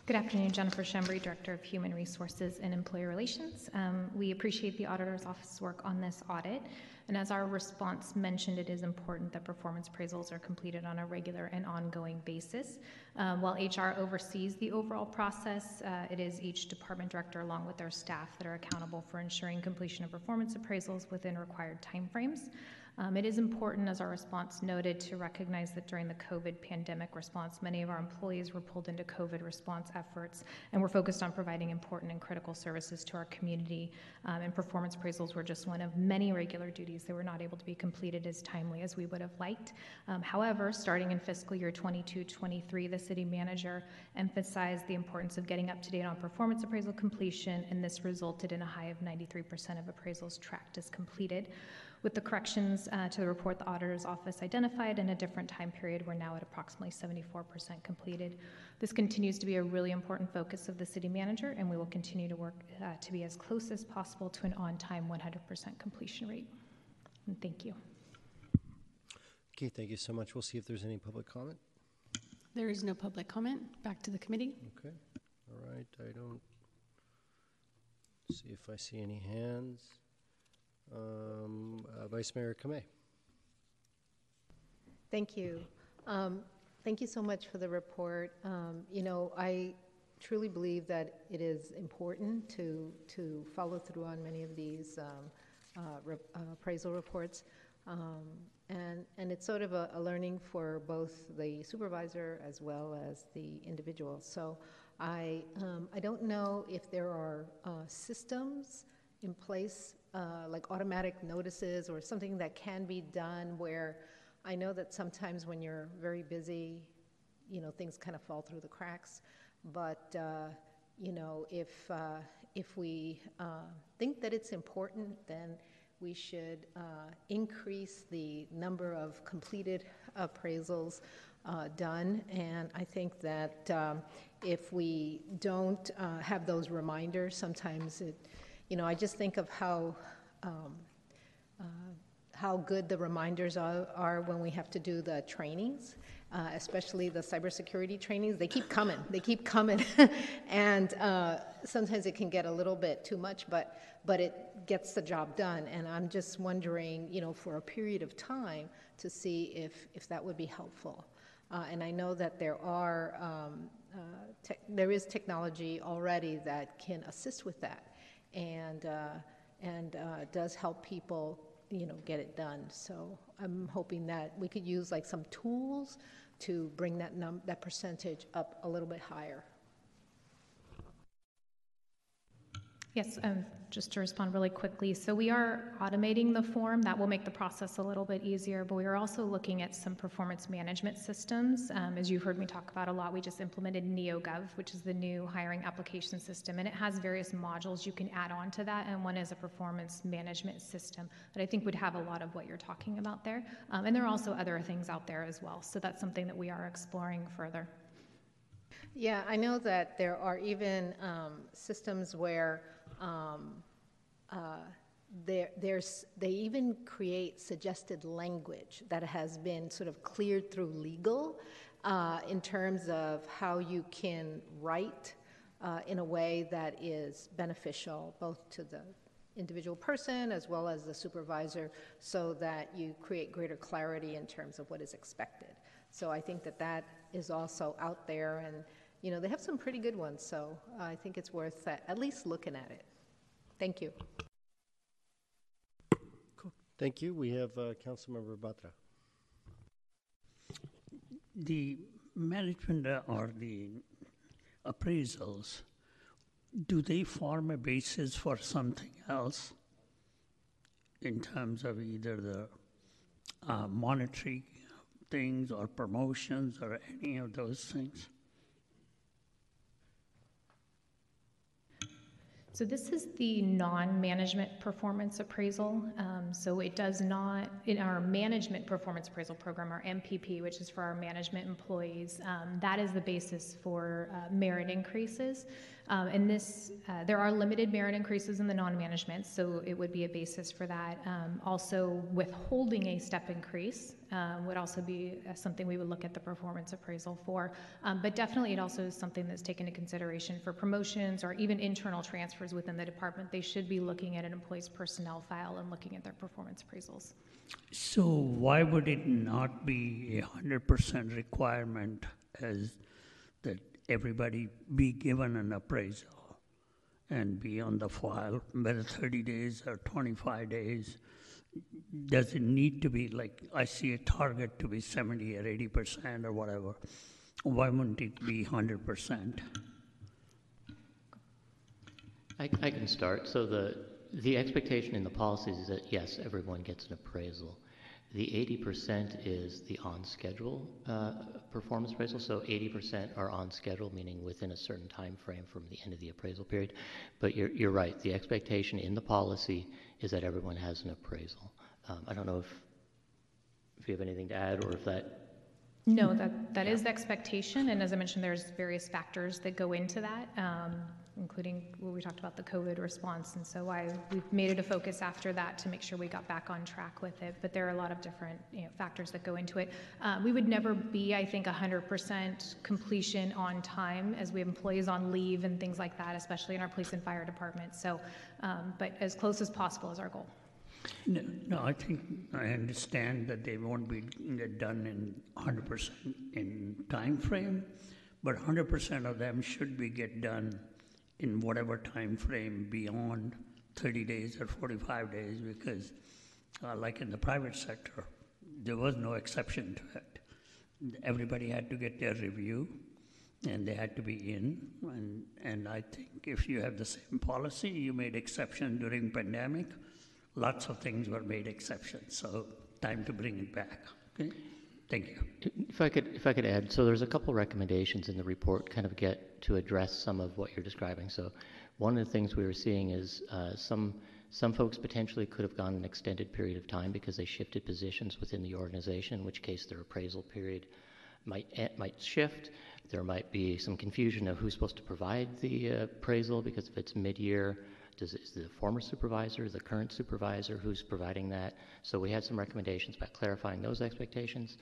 P: Good afternoon, Jennifer Schembri, Director of Human Resources and Employee Relations. Um, we appreciate the Auditor's Office work on this audit. And as our response mentioned, it is important that performance appraisals are completed on a regular and ongoing basis. Um, while HR oversees the overall process, uh, it is each department director along with their staff that are accountable for ensuring completion of performance appraisals within required timeframes. Um, it is important, as our response noted, to recognize that during the COVID pandemic response, many of our employees were pulled into COVID response efforts and were focused on providing important and critical services to our community. Um, and performance appraisals were just one of many regular duties that were not able to be completed as timely as we would have liked. Um, however, starting in fiscal year 22 23, the city manager emphasized the importance of getting up to date on performance appraisal completion, and this resulted in a high of 93% of appraisals tracked as completed. With the corrections uh, to the report the auditor's office identified in a different time period, we're now at approximately 74% completed. This continues to be a really important focus of the city manager, and we will continue to work uh, to be as close as possible to an on time 100% completion rate. And thank you.
A: Okay, thank you so much. We'll see if there's any public comment.
B: There is no public comment. Back to the committee.
A: Okay, all right, I don't see if I see any hands. Um, uh, Vice Mayor Kamei.
J: Thank you. Um, thank you so much for the report. Um, you know, I truly believe that it is important to to follow through on many of these um, uh, rep, uh, appraisal reports, um, and and it's sort of a, a, learning for both the supervisor as well as the individual. So, I um, I don't know if there are uh, systems in place uh, like automatic notices or something that can be done where I know that sometimes when you're very busy, you know, things kind of fall through the cracks. But, uh, you know, if, uh, if we uh, think that it's important, then we should uh, increase the number of completed appraisals done. And I think that um, if we don't have those reminders, sometimes it, you know, I just think of how um, uh, how good the reminders are, are, when we have to do the trainings, uh, especially the cybersecurity trainings. They keep coming. They keep coming, [LAUGHS] and uh, sometimes it can get a little bit too much, but but it gets the job done. And I'm just wondering, you know, for a period of time to see if if that would be helpful. Uh, and I know that there are um, uh, there is technology already that can assist with that and uh, and uh, does help people, you know, get it done. So I'm hoping that we could use like some tools to bring that num- that percentage up a little bit higher.
P: Yes, um, just to respond really quickly. So we are automating the form. That will make the process a little bit easier, but we are also looking at some performance management systems. Um, as you've heard me talk about a lot, we just implemented NeoGov, which is the new hiring application system, and it has various modules you can add on to that, and one is a performance management system that I think would have a lot of what you're talking about there. Um, and there are also other things out there as well, so that's something that we are exploring further.
J: Yeah, I know that there are even um, systems where um, uh, there, there's, they even create suggested language that has been sort of cleared through legal uh, in terms of how you can write uh, in a way that is beneficial both to the individual person as well as the supervisor so that you create greater clarity in terms of what is expected. So I think that that is also out there and you know they have some pretty good ones so I think it's worth uh, at least looking at it. Thank you.
A: Thank you. We have uh, Councilmember Batra.
C: The management uh, or the appraisals, do they form a basis for something else in terms of either the uh, monetary things or promotions or any of those things?
P: So this is the non-management performance appraisal. Um, so it does not, in our management performance appraisal program, our MPP, which is for our management employees, um, that is the basis for uh, merit increases. Um, and this, uh, there are limited merit increases in the non-management, so it would be a basis for that. Um, also, withholding a step increase um, would also be uh, something we would look at the performance appraisal for. Um, but definitely, it also is something that's taken into consideration for promotions or even internal transfers within the department. They should be looking at an employee's personnel file and looking at their performance appraisals.
C: So why would it not be a hundred percent requirement as that everybody be given an appraisal and be on the file, whether 30 days or 25 days? Does it need to be like, I see a target to be 70 or 80% or whatever? Why wouldn't it be 100%?
O: I, I can start. So the, the expectation in the policies is that yes, everyone gets an appraisal. The 80% is the on schedule uh, performance appraisal. So 80% are on schedule, meaning within a certain time frame from the end of the appraisal period. But you're, you're right. The expectation in the policy is that everyone has an appraisal. Um, I don't know if, if you have anything to add or if that
P: no, that, that is the expectation, and as I mentioned, there's various factors that go into that, um, including what we talked about the COVID response, and so I we've made it a focus after that to make sure we got back on track with it. But there are a lot of different you know, factors that go into it. Uh, we would never be, I think, 100% completion on time, as we have employees on leave and things like that, especially in our police and fire department. So, um, but as close as possible is our goal.
C: No, no, I think I understand that they won't be done in 100% in time frame, but 100% of them should be get done in whatever time frame beyond 30 days or 45 days because uh, like in the private sector, there was no exception to it. Everybody had to get their review and they had to be in. And, and I think if you have the same policy, you made exception during pandemic, lots of things were made exceptions. So time to bring it back. Okay. Thank you.
O: If I could, if I could add, so there's a couple recommendations in the report, kind of get to address some of what you're describing. So, one of the things we were seeing is uh, some some folks potentially could have gone an extended period of time because they shifted positions within the organization, in which case their appraisal period might eh, might shift. There might be some confusion of who's supposed to provide the uh, appraisal because if it's mid-year, does is the former supervisor, the current supervisor, who's providing that? So we had some recommendations about clarifying those expectations.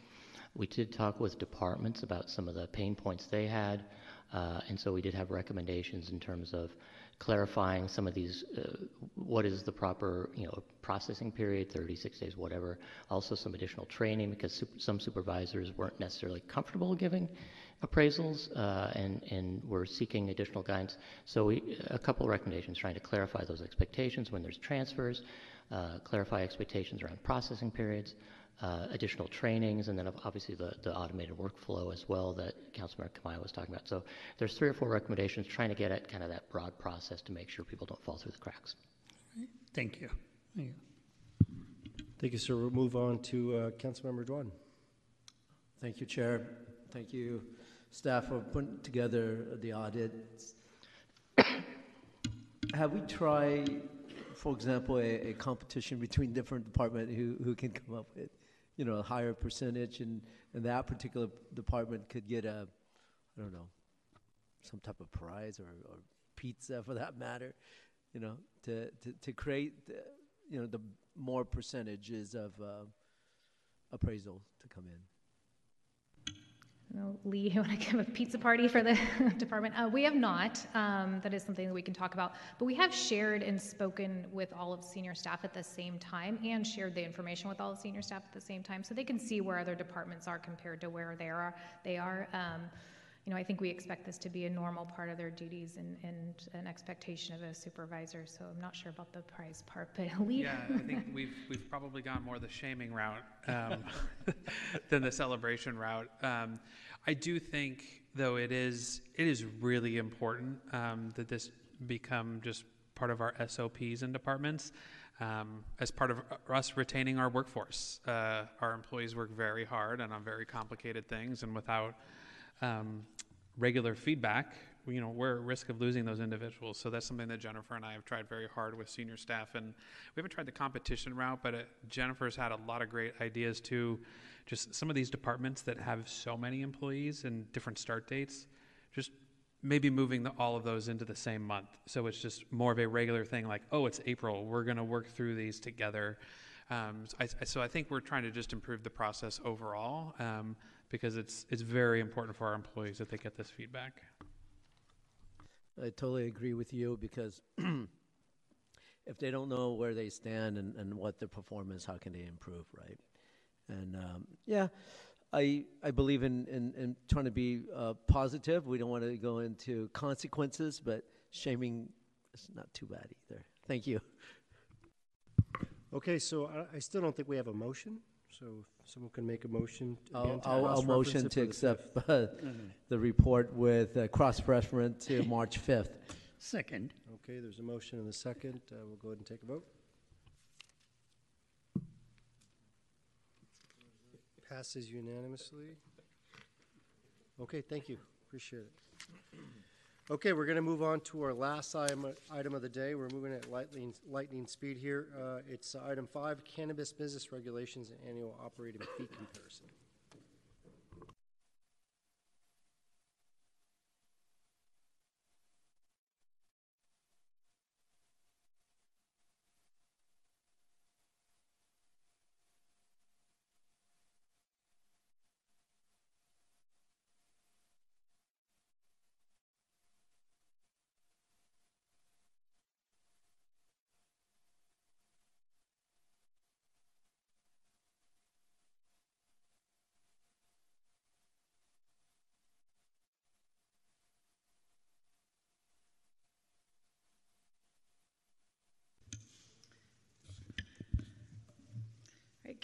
O: We did talk with departments about some of the pain points they had, uh, and so we did have recommendations in terms of clarifying some of these. Uh, what is the proper, you know, processing period, 36 days, whatever. Also, some additional training because some supervisors weren't necessarily comfortable giving appraisals uh, and, and we're seeking additional guidance. So we, a couple of recommendations trying to clarify those expectations when there's transfers, uh, clarify expectations around processing periods, uh, additional trainings, and then obviously the, the automated workflow as well that Councilmember Kamei was talking about. So there's three or four recommendations trying to get at kind of that broad process to make sure people don't fall through the cracks.
C: Thank you. Thank you.
A: Thank you, sir. We'll move on to uh, Councilmember Doan.
F: Thank you, Chair. Thank you, staff, for putting together the audit. [COUGHS] Have we tried, for example, a, a competition between different departments who, who can come up with, you know, a higher percentage, and, and that particular department could get a, I don't know, some type of prize or, or pizza for that matter, you know, to, to, to create you know, the more percentages of uh, appraisal to come in.
P: Know, Lee, [LAUGHS] you want to give a pizza party for the [LAUGHS] department? Uh, we have not. Um, that is something that we can talk about. But we have shared and spoken with all of senior staff at the same time and shared the information with all of senior staff at the same time so they can see where other departments are compared to where they are. They are. Um, you know, I think we expect this to be a normal part of their duties and, and an expectation of a supervisor. So I'm not sure about the prize part, but [LAUGHS] Lee.
G: Yeah, I think [LAUGHS] we've we've probably gone more the shaming route um, [LAUGHS] than the celebration route. Um, I do think, though, it is it is really important um, that this become just part of our SOPs and departments. Um, as part of us retaining our workforce, uh, our employees work very hard and on very complicated things, and without um, regular feedback, you know, we're at risk of losing those individuals. So that's something that Jennifer and I have tried very hard with senior staff. And we haven't tried the competition route, but it, Jennifer's had a lot of great ideas too. Just some of these departments that have so many employees and different start dates, just maybe moving the, all of those into the same month. So it's just more of a regular thing like, oh, it's April. We're going to work through these together. Um, so, I, so, I, think we're trying to just improve the process overall. Um, because it's it's very important for our employees that they get this feedback.
F: I totally agree with you because [CLEARS THROAT] if they don't know where they stand and, and what their performance, how can they improve, right? And um, yeah, I I believe in in, in trying to be uh, positive. We don't want to go into consequences, but shaming is not too bad either. Thank you.
A: Okay, so I, I still don't think we have a motion. So if someone can make a motion
F: I'll,
A: again to
F: I'll, I'll
A: cross-reference
F: motion
A: it
F: to
A: for the
F: accept
A: fifth.
F: uh, the report with uh, cross-reference to [LAUGHS] March 5th.
C: Second.
A: Okay, there's a motion and a second. Uh, We'll go ahead and take a vote. Passes unanimously. Okay, thank you. Appreciate it. Okay, we're going to move on to our last item, item of the day. We're moving at lightning, lightning speed here. Uh, It's item five, cannabis business regulations and annual operating fee comparison.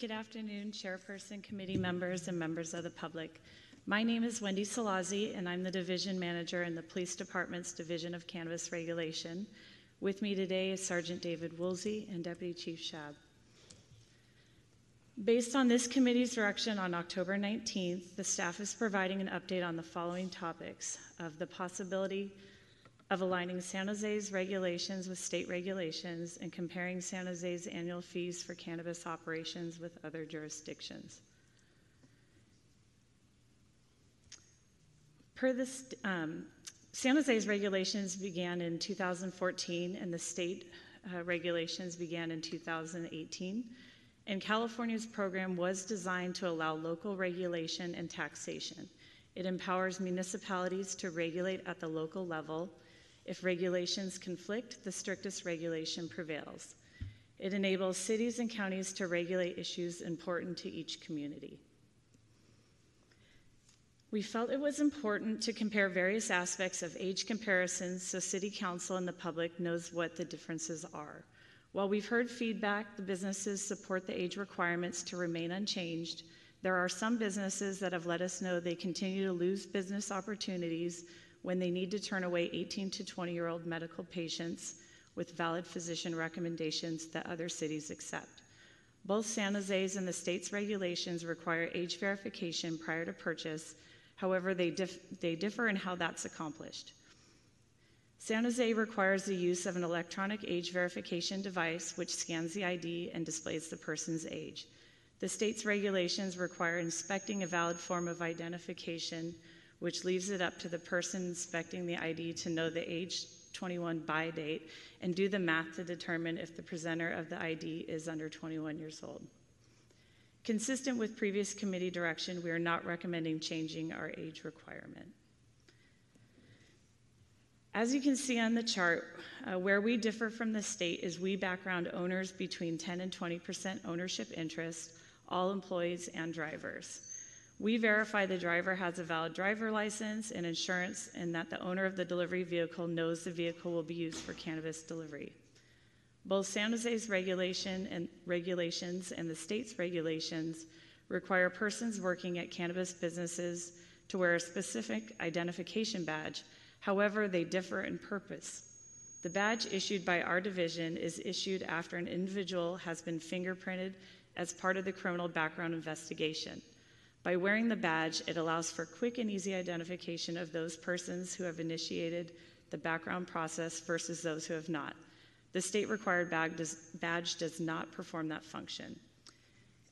D: Good afternoon, Chairperson, committee members, and members of the public. My name is Wendy Sollazzi, and I'm the Division Manager in the Police Department's Division of Cannabis Regulation. With me today is Sergeant David Woolsey and Deputy Chief Shab. Based on this committee's direction on October 19th, the staff is providing an update on the following topics of the possibility of aligning San Jose's regulations with state regulations and comparing San Jose's annual fees for cannabis operations with other jurisdictions. Per the um, San Jose's regulations began in 2014 and the state uh, regulations began in 2018. And California's program was designed to allow local regulation and taxation. It empowers municipalities to regulate at the local level if regulations conflict, the strictest regulation prevails. It enables cities and counties to regulate issues important to each community. We felt it was important to compare various aspects of age comparisons so City Council and the public knows what the differences are. While we've heard feedback, the businesses support the age requirements to remain unchanged. There are some businesses that have let us know they continue to lose business opportunities when they need to turn away 18 to 20 year old medical patients with valid physician recommendations that other cities accept. Both San Jose's and the state's regulations require age verification prior to purchase, however, they, dif- they differ in how that's accomplished. San Jose requires the use of an electronic age verification device which scans the ID and displays the person's age. The state's regulations require inspecting a valid form of identification which leaves it up to the person inspecting the ID to know the age 21 by date and do the math to determine if the presenter of the ID is under 21 years old. Consistent with previous committee direction, we are not recommending changing our age requirement. As you can see on the chart, uh, where we differ from the state is we background owners between 10 and 20% ownership interest, all employees and drivers. We verify the driver has a valid driver license and insurance and that the owner of the delivery vehicle knows the vehicle will be used for cannabis delivery. Both San Jose's regulation and regulations and the state's regulations require persons working at cannabis businesses to wear a specific identification badge. However, they differ in purpose. The badge issued by our division is issued after an individual has been fingerprinted as part of the criminal background investigation. By wearing the badge, it allows for quick and easy identification of those persons who have initiated the background process versus those who have not. The state required badge does, not perform that function.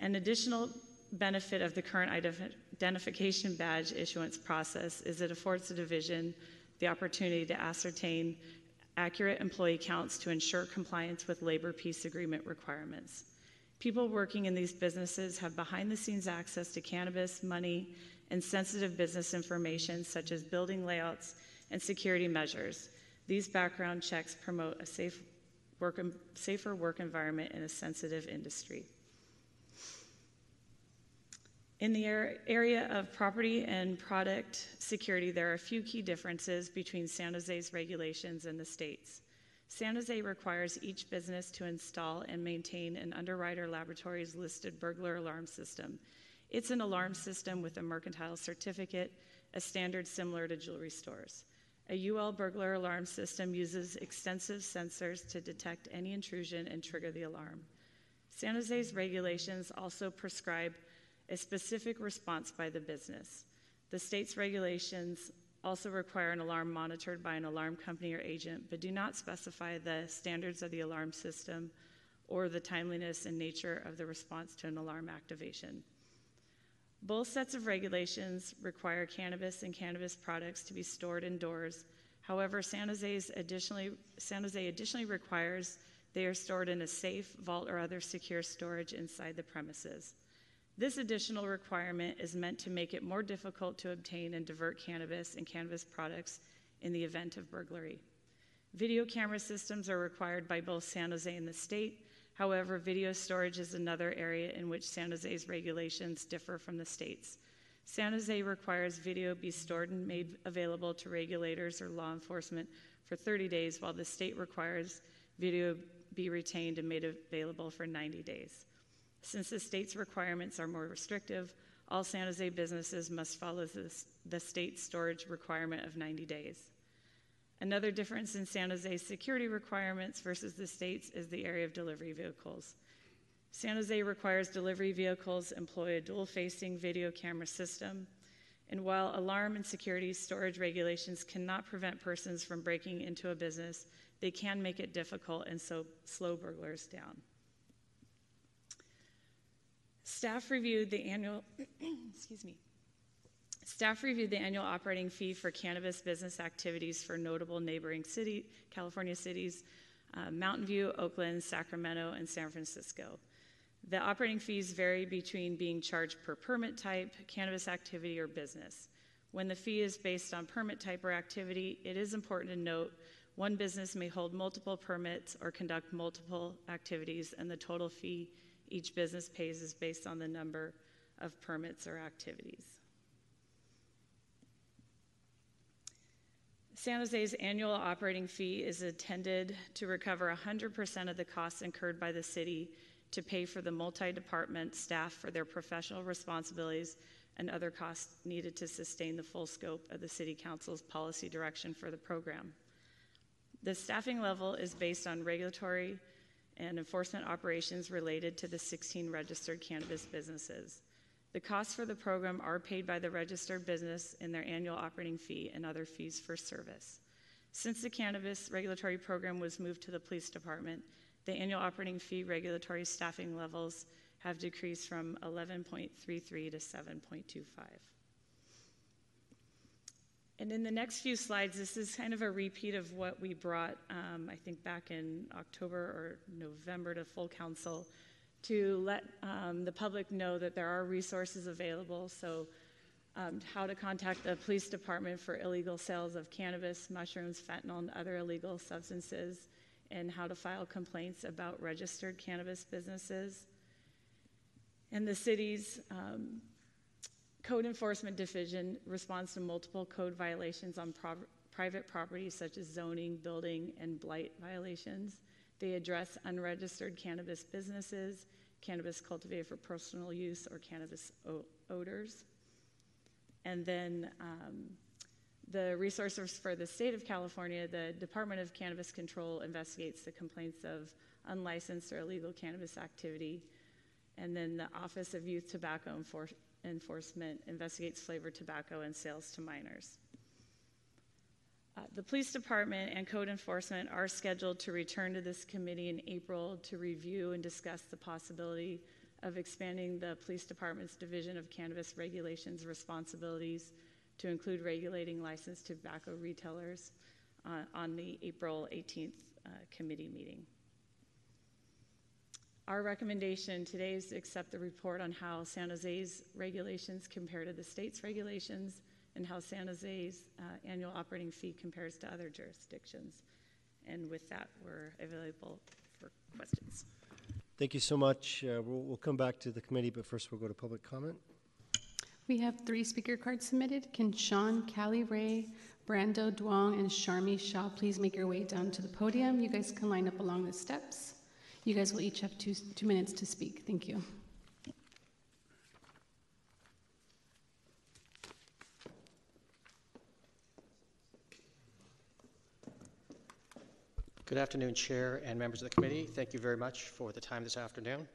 D: An additional benefit of the current identification badge issuance process is it affords the division the opportunity to ascertain accurate employee counts to ensure compliance with labor peace agreement requirements. People working in these businesses have behind the scenes access to cannabis, money, and sensitive business information such as building layouts and security measures. These background checks promote a safe work, safer work environment in a sensitive industry. In the area of property and product security, there are a few key differences between San Jose's regulations and the state's. San Jose requires each business to install and maintain an Underwriter Laboratories listed burglar alarm system. It's an alarm system with a mercantile certificate, a standard similar to jewelry stores. A UL burglar alarm system uses extensive sensors to detect any intrusion and trigger the alarm. San Jose's regulations also prescribe a specific response by the business. The state's regulations also require an alarm monitored by an alarm company or agent, but do not specify the standards of the alarm system or the timeliness and nature of the response to an alarm activation. Both sets of regulations require cannabis and cannabis products to be stored indoors. However, San, Jose's additionally, San Jose additionally requires they are stored in a safe vault or other secure storage inside the premises. This additional requirement is meant to make it more difficult to obtain and divert cannabis and cannabis products in the event of burglary. Video camera systems are required by both San Jose and the state, However, video storage is another area in which San Jose's regulations differ from the state's. San Jose requires video be stored and made available to regulators or law enforcement for 30 days, while the state requires video be retained and made available for 90 days. Since the state's requirements are more restrictive, all San Jose businesses must follow this, the state storage requirement of 90 days. Another difference in San Jose's security requirements versus the state's is the area of delivery vehicles. San Jose requires delivery vehicles employ a dual facing video camera system. And while alarm and security storage regulations cannot prevent persons from breaking into a business, they can make it difficult and so slow burglars down. Staff reviewed the annual, [CLEARS THROAT] excuse me, Staff reviewed the annual operating fee for cannabis business activities for notable neighboring city, California cities, uh, Mountain View, Oakland, Sacramento, and San Francisco. The operating fees vary between being charged per permit type, cannabis activity, or business. When the fee is based on permit type or activity, it is important to note one business may hold multiple permits or conduct multiple activities, and the total fee each business pays is based on the number of permits or activities. San Jose's annual operating fee is intended to recover 100% of the costs incurred by the city to pay for the multi department staff for their professional responsibilities and other costs needed to sustain the full scope of the City Council's policy direction for the program. The staffing level is based on regulatory and enforcement operations related to the 16 registered cannabis businesses. The costs for the program are paid by the registered business in their annual operating fee and other fees for service. Since the cannabis regulatory program was moved to the police department, the annual operating fee regulatory staffing levels have decreased from 11.33 to 7.25. And in the next few slides, this is kind of a repeat of what we brought, um, I think, back in October or November to full council to let um, the public know that there are resources available. So, um, how to contact the police department for illegal sales of cannabis, mushrooms, fentanyl, and other illegal substances, and how to file complaints about registered cannabis businesses. And the city's um, Code Enforcement Division responds to multiple code violations on prov- private property, such as zoning, building, and blight violations. They address unregistered cannabis businesses, cannabis cultivated for personal use, or cannabis odors. And then um, the resources for the state of California, the Department of Cannabis Control investigates the complaints of unlicensed or illegal cannabis activity. And then the Office of Youth Tobacco Enfor- Enforcement investigates flavored tobacco and sales to minors. Uh, the police department and code enforcement are scheduled to return to this committee in April to review and discuss the possibility of expanding the police department's division of cannabis regulations responsibilities to include regulating licensed tobacco retailers uh, on the April 18th uh, committee meeting. Our recommendation today is to accept the report on how San Jose's regulations compare to the state's regulations and how San Jose's uh, annual operating fee compares to other jurisdictions. And with that, we're available for questions.
A: Thank you so much. Uh, we'll, we'll come back to the committee, but first we'll go to public comment.
B: We have three speaker cards submitted. Can Sean, Kalirai, Brando Duong, and Sharmi Shah please make your way down to the podium? You guys can line up along the steps. You guys will each have two, two minutes to speak. Thank you.
Q: Good afternoon, Chair and members of the committee. Thank you very much for the time this afternoon.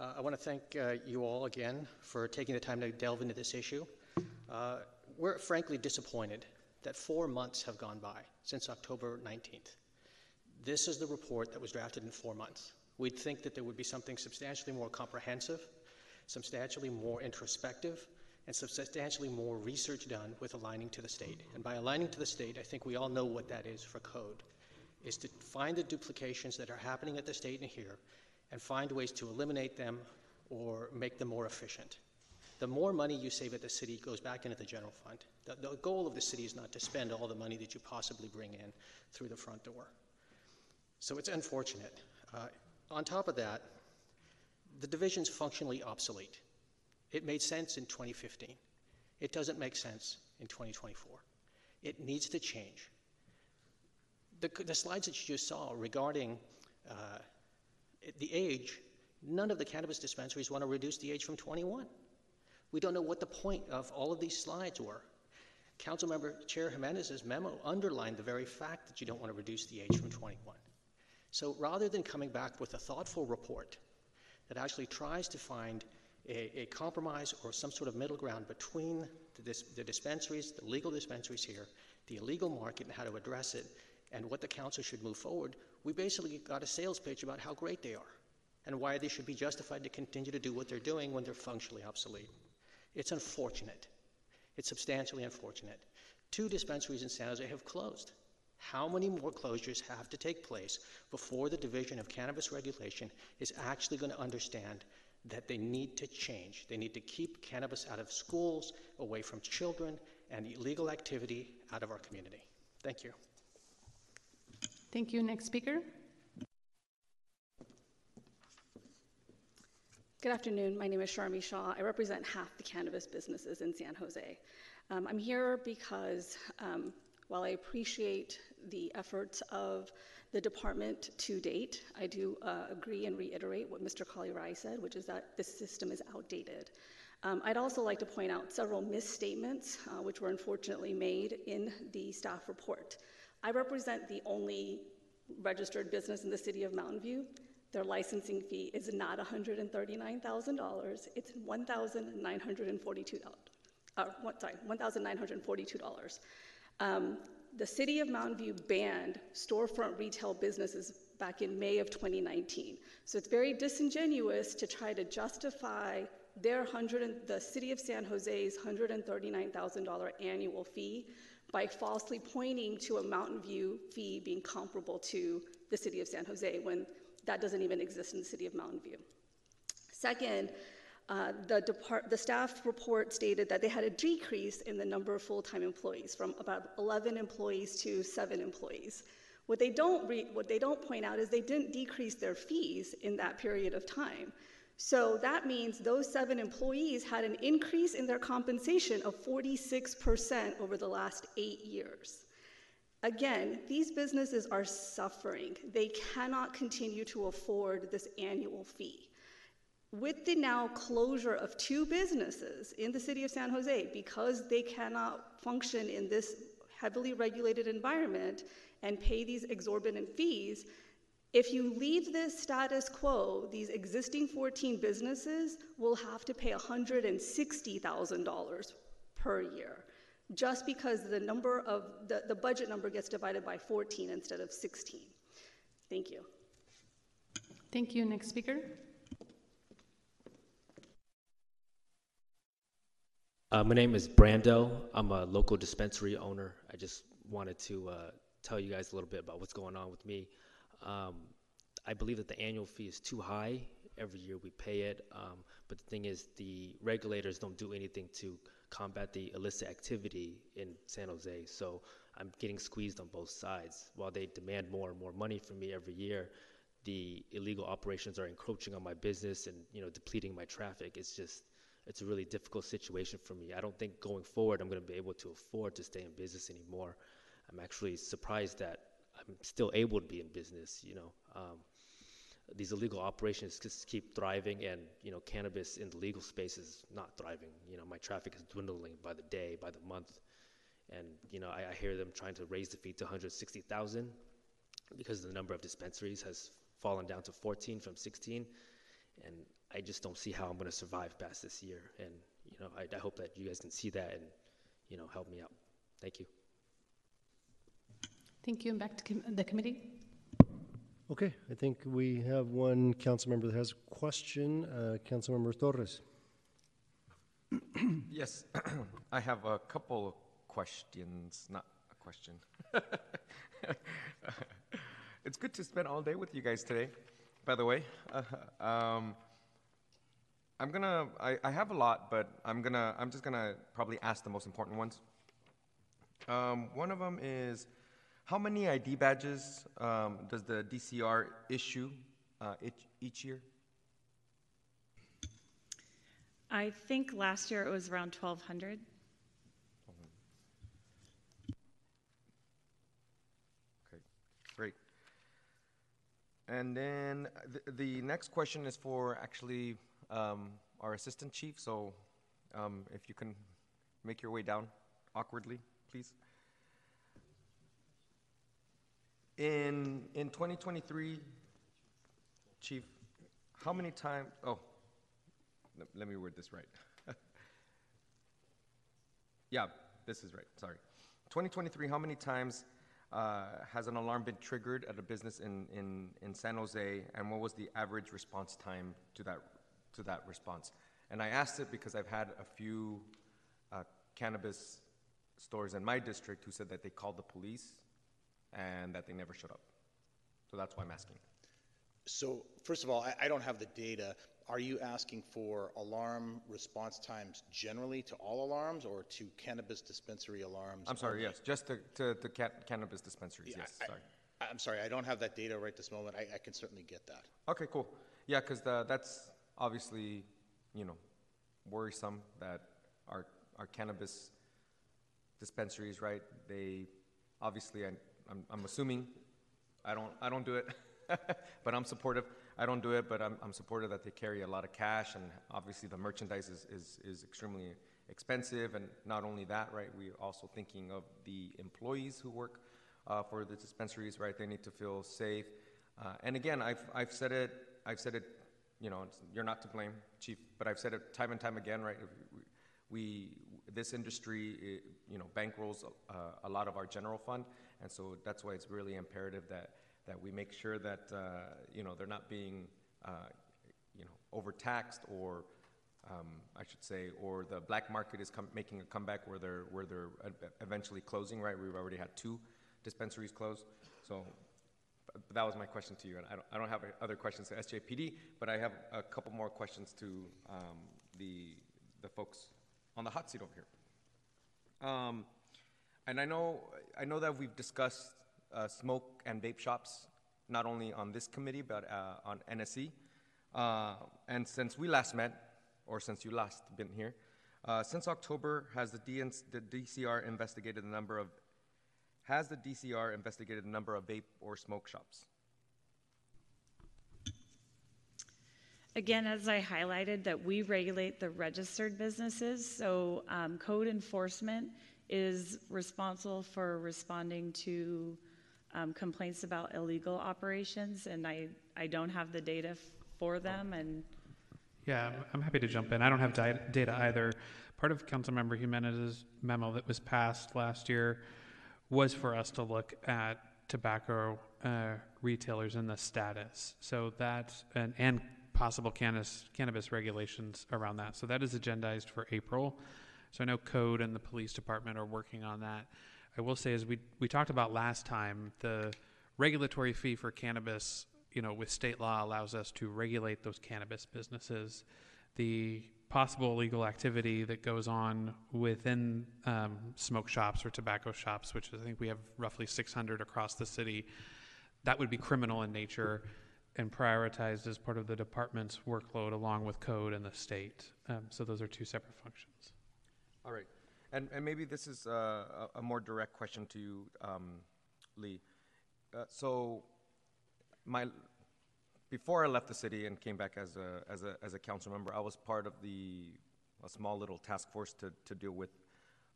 Q: Uh, I want to thank uh, you all again for taking the time to delve into this issue. Uh, we're frankly disappointed that four months have gone by since October 19th. This is the report that was drafted in four months. We'd think that there would be something substantially more comprehensive, substantially more introspective, and substantially more research done with aligning to the state. And by aligning to the state, I think we all know what that is for code, is to find the duplications that are happening at the state and here and find ways to eliminate them or make them more efficient. The more money you save at the city goes back into the general fund. The, the goal of the city is not to spend all the money that you possibly bring in through the front door. So it's unfortunate. Uh, on top of that, the division's functionally obsolete. It made sense in 2015. It doesn't make sense in 2024. It needs to change. The, the slides that you just saw regarding uh, the age, none of the cannabis dispensaries want to reduce the age from 21. We don't know what the point of all of these slides were. Councilmember Chair Jimenez's memo underlined the very fact that you don't want to reduce the age from 21. So rather than coming back with a thoughtful report that actually tries to find a, a compromise or some sort of middle ground between the, dis- the dispensaries, the legal dispensaries here, the illegal market, and how to address it, and what the council should move forward, we basically got a sales pitch about how great they are and why they should be justified to continue to do what they're doing when they're functionally obsolete. It's unfortunate. It's substantially unfortunate. Two dispensaries in San Jose have closed. How many more closures have to take place before the Division of Cannabis Regulation is actually going to understand that they need to change? They need to keep cannabis out of schools, away from children, and illegal activity out of our community. Thank you.
B: Thank you. Next speaker.
R: Good afternoon. My name is Sharmi Shah. I represent half the cannabis businesses in San Jose. Um, I'm here because um, while I appreciate the efforts of the department to date, I do uh, agree and reiterate what Mr. Kalirai said, which is that this system is outdated. Um, I'd also like to point out several misstatements uh, which were unfortunately made in the staff report. I represent the only registered business in the city of Mountain View. Their licensing fee is not $139,000, it's $1,942. Uh, sorry, $1,942. Um, the city of Mountain View banned storefront retail businesses back in May of 2019. So it's very disingenuous to try to justify their hundred the city of San Jose's $139,000 annual fee by falsely pointing to a Mountain View fee being comparable to the city of San Jose when that doesn't even exist in the city of Mountain View. Second, uh, the, depart- the staff report stated that they had a decrease in the number of full-time employees from about 11 employees to 7 employees. What they don't re- what they don't point out is they didn't decrease their fees in that period of time. So that means those seven employees had an increase in their compensation of 46% over the last eight years. Again, these businesses are suffering. They cannot continue to afford this annual fee. With the now closure of two businesses in the city of San Jose, because they cannot function in this heavily regulated environment and pay these exorbitant fees, if you leave this status quo, these existing 14 businesses will have to pay $160,000 per year just because the number of the, the budget number gets divided by 14 instead of 16. Thank you.
B: Thank you. Next speaker.
S: Uh, my name is Brando. I'm a local dispensary owner. I just wanted to uh, tell you guys a little bit about what's going on with me. Um, I believe that the annual fee is too high. Every year we pay it. Um, but the thing is, the regulators don't do anything to combat the illicit activity in San Jose. So I'm getting squeezed on both sides. While they demand more and more money from me every year, the illegal operations are encroaching on my business and you know depleting my traffic. It's just it's a really difficult situation for me. I don't think going forward I'm going to be able to afford to stay in business anymore. I'm actually surprised that I'm still able to be in business. You know, um, these illegal operations just keep thriving, and you know, cannabis in the legal space is not thriving. You know, my traffic is dwindling by the day, by the month, and you know, I, I hear them trying to raise the fee to 160,000 because the number of dispensaries has fallen down to 14 from 16, and I just don't see how I'm going to survive past this year. And you know, I, I hope that you guys can see that and you know, help me out. Thank you.
B: Thank you. And back to com- the committee.
A: Okay, I think we have one council member that has a question. Uh, Councilmember Torres. [CLEARS THROAT]
E: yes, [CLEARS THROAT] I have a couple of questions, not a question. [LAUGHS] it's good to spend all day with you guys today, by the way. Uh, [LAUGHS] um, I'm gonna, I, I have a lot, but I'm gonna, I'm just gonna probably ask the most important ones. Um, one of them is, how many ID badges um, does the DCR issue uh, each, each year?
D: I think last year it was around 1,200.
E: Okay, great. And then the, the next question is for actually um, our assistant chief. So um, if you can make your way down awkwardly, please. In in 2023, chief, how many times? Oh, let, me word this right. [LAUGHS] yeah, this is right. Sorry. 2023, how many times uh, has an alarm been triggered at a business in, in, in San Jose, and what was the average response time to that to that response? And I asked it because I've had a few uh, cannabis stores in my district who said that they called the police and that they never showed up. So that's why I'm asking.
T: So, first of all, I, I don't have the data. Are you asking for alarm response times generally to all alarms or to cannabis dispensary alarms?
E: I'm sorry,
T: only?
E: yes, just to, to, to ca- cannabis dispensaries,
T: Yeah,
E: yes,
T: I-
E: sorry.
T: I'm sorry, I don't have that data right this moment. I, I can certainly get that.
E: Okay, cool. Yeah, because that's obviously, you know, worrisome that our, our cannabis dispensaries, right? They obviously, I, I'm, I'm assuming, I don't, I don't do it, [LAUGHS] but I'm supportive. I don't do it, but I'm, I'm supportive that they carry a lot of cash, and obviously the merchandise is, is, is extremely expensive. And not only that, right? We're also thinking of the employees who work uh, for the dispensaries, right? They need to feel safe. Uh, and again, I've, I've said it, I've said it, you know, you're not to blame, Chief, but I've said it time and time again, right? We, this industry, you know, bankrolls uh, a lot of our general fund, and so that's why it's really imperative that that we make sure that uh, you know they're not being uh, you know overtaxed or um, I should say, or the black market is com- making a comeback where they're where they're e- eventually closing. Right, we've already had two dispensaries close. So that was my question to you, and I don't, I don't have other questions to SJPD, but I have a couple more questions to um, the the folks on the hot seat over here. Um, and I know I know that we've discussed uh, smoke and vape shops not only on this committee but uh, on NSE. Uh, and since we last met, or since you last been here, uh, since October, has the, DNC, the DCR investigated the number of has the DCR investigated the number of vape or smoke shops?
D: Again, as I highlighted, that we regulate the registered businesses, so um, code enforcement is responsible for responding to um, complaints about illegal operations, and I, I don't have the data for them, and
G: Yeah, I'm- I'm happy to jump in. I don't have di- data either. Part of Councilmember Jimenez's memo that was passed last year was for us to look at tobacco uh, retailers and the status. So that, and, and possible cannabis, cannabis regulations around that. So that is agendized for April. So I know Code and the police department are working on that. I will say, as we, we talked about last time, the regulatory fee for cannabis, you know, with state law allows us to regulate those cannabis businesses. The possible illegal activity that goes on within um, smoke shops or tobacco shops, which I think we have roughly 600 across the city, that would be criminal in nature and prioritized as part of the department's workload along with code and the state. Um, so those are two separate functions.
E: All right. And, and maybe this is uh, a, a more direct question to you, um, Lee. Uh, so, my before I left the city and came back as a, as a, as a council member, I was part of the a small little task force to, to deal with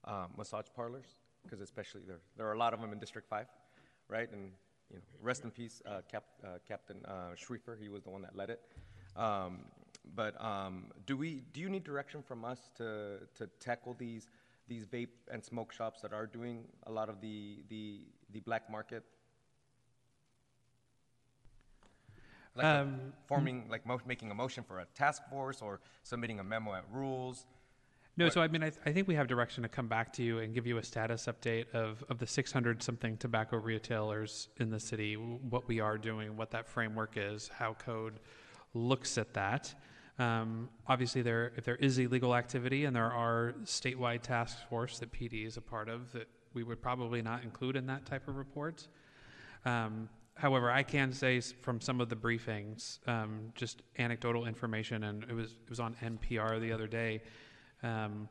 E: um, massage parlors because especially there there are a lot of them in District Five, right? And you know, rest in peace, uh, Cap, uh, Captain uh, Schrieffer. He was the one that led it. Um, but um, do we do you need direction from us to to tackle these these vape and smoke shops that are doing a lot of the the the black market? Like
G: Um,
E: forming like mo- making a motion for a task force or submitting a memo at rules.
G: No,
E: What-
G: so I mean, I, th- I think we have direction to come back to you and give you a status update of, of the 600 something tobacco retailers in the city, what we are doing, what that framework is, how code looks at that. Um, obviously, there if there is illegal activity and there are statewide task force that PD is a part of, that we would probably not include in that type of report. Um, however, I can say from some of the briefings, um, just anecdotal information, and it was it was on NPR the other day, um,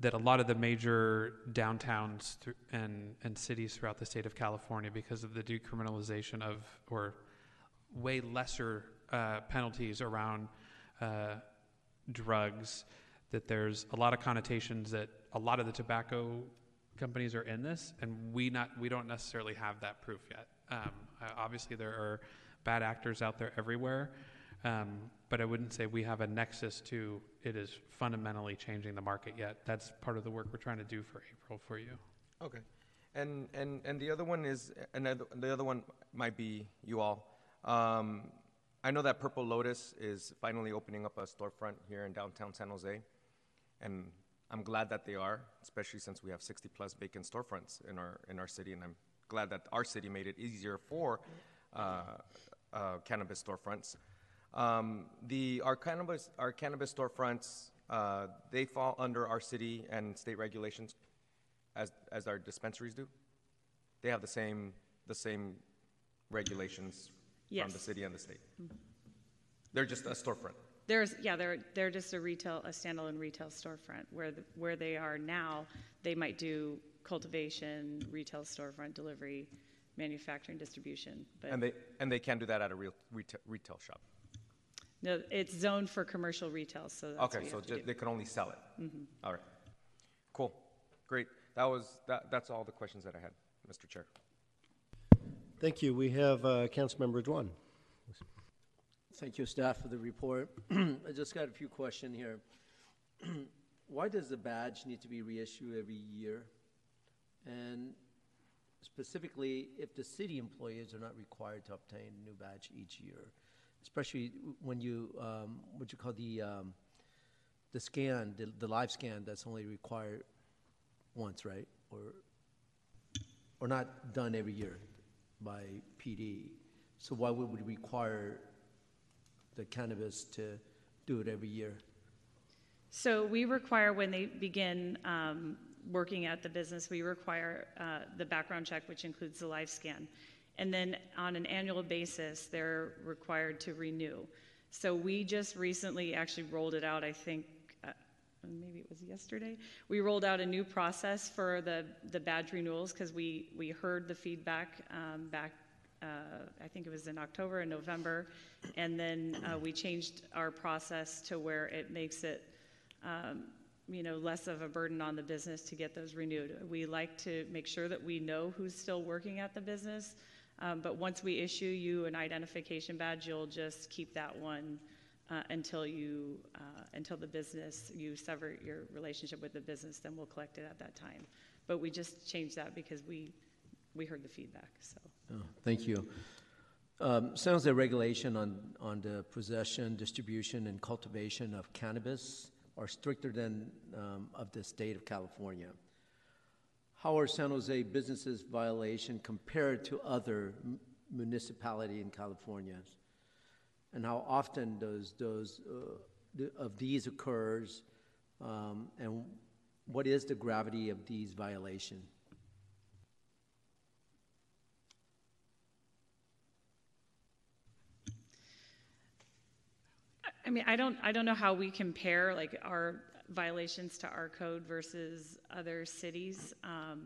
G: that a lot of the major downtowns thr- and and cities throughout the state of California, because of the decriminalization of or way lesser uh, penalties around uh, drugs, that there's a lot of connotations that a lot of the tobacco companies are in this, and we not we don't necessarily have that proof yet. Um, obviously, there are bad actors out there everywhere, um, but I wouldn't say we have a nexus to it is fundamentally changing the market yet. That's part of the work we're trying to do for April for you.
E: Okay. And, and, and the other one is, another, the other one might be you all. Um, I know that Purple Lotus is finally opening up a storefront here in downtown San Jose. And I'm glad that they are, especially since we have 60 plus vacant storefronts in our, in our city. And I'm glad that our city made it easier for uh, uh, cannabis storefronts. Um, the, our, cannabis, our cannabis storefronts, uh, they fall under our city and state regulations as, as our dispensaries do? They have the same, the same regulations from the city and the state? They're just a storefront?
D: There's, yeah, they're, they're just a retail, a standalone retail storefront. Where, the, where they are now, they might do cultivation, retail storefront, delivery, manufacturing, distribution. But
E: And they, and they can't do that at a real retail, retail shop?
D: no, it's zoned for commercial retail, so that's what
E: Okay,
D: you
E: so
D: have to
E: ju-
D: do.
E: they can only sell it?
D: Mhm.
E: All right. Cool, great. That was, that, that's all the questions that I had, Mr. Chair.
A: Thank you. We have uh, Councilmember Doan.
F: Thank you, staff, for the report. [CLEARS THROAT] I just got a few questions here. [CLEARS THROAT] Why does the badge need to be reissued every year? And specifically, if the city employees are not required to obtain a new badge each year, especially when you, um, what you call the, um, the scan, the, the live scan, that's only required once, right? Or, or not done every year by PD. So why would we require the cannabis to do it every year?
D: So we require when they begin um, working at the business, we require uh, the background check, which includes the live scan. And then on an annual basis, they're required to renew. So we just recently actually rolled it out, I think, uh, maybe it was yesterday. We rolled out a new process for the, the badge renewals because we, we heard the feedback um, back, uh, I think it was in October and November. And then uh, we changed our process to where it makes it um, you know, less of a burden on the business to get those renewed. We like to make sure that we know who's still working at the business, um, but once we issue you an identification badge, you'll just keep that one uh, until you uh, until the business you sever your relationship with the business. Then we'll collect it at that time. But we just changed that because we we heard the feedback. So.
F: Oh, thank you. Um, sounds like regulation on on the possession, distribution, and cultivation of cannabis are stricter than um, of the state of California. How are San Jose businesses' violation compared to other m- municipality in California? And how often does those uh, of these occurs? Um, and what is the gravity of these violations?
D: I mean, I don't, I don't know how we compare like our violations to our code versus other cities. Um,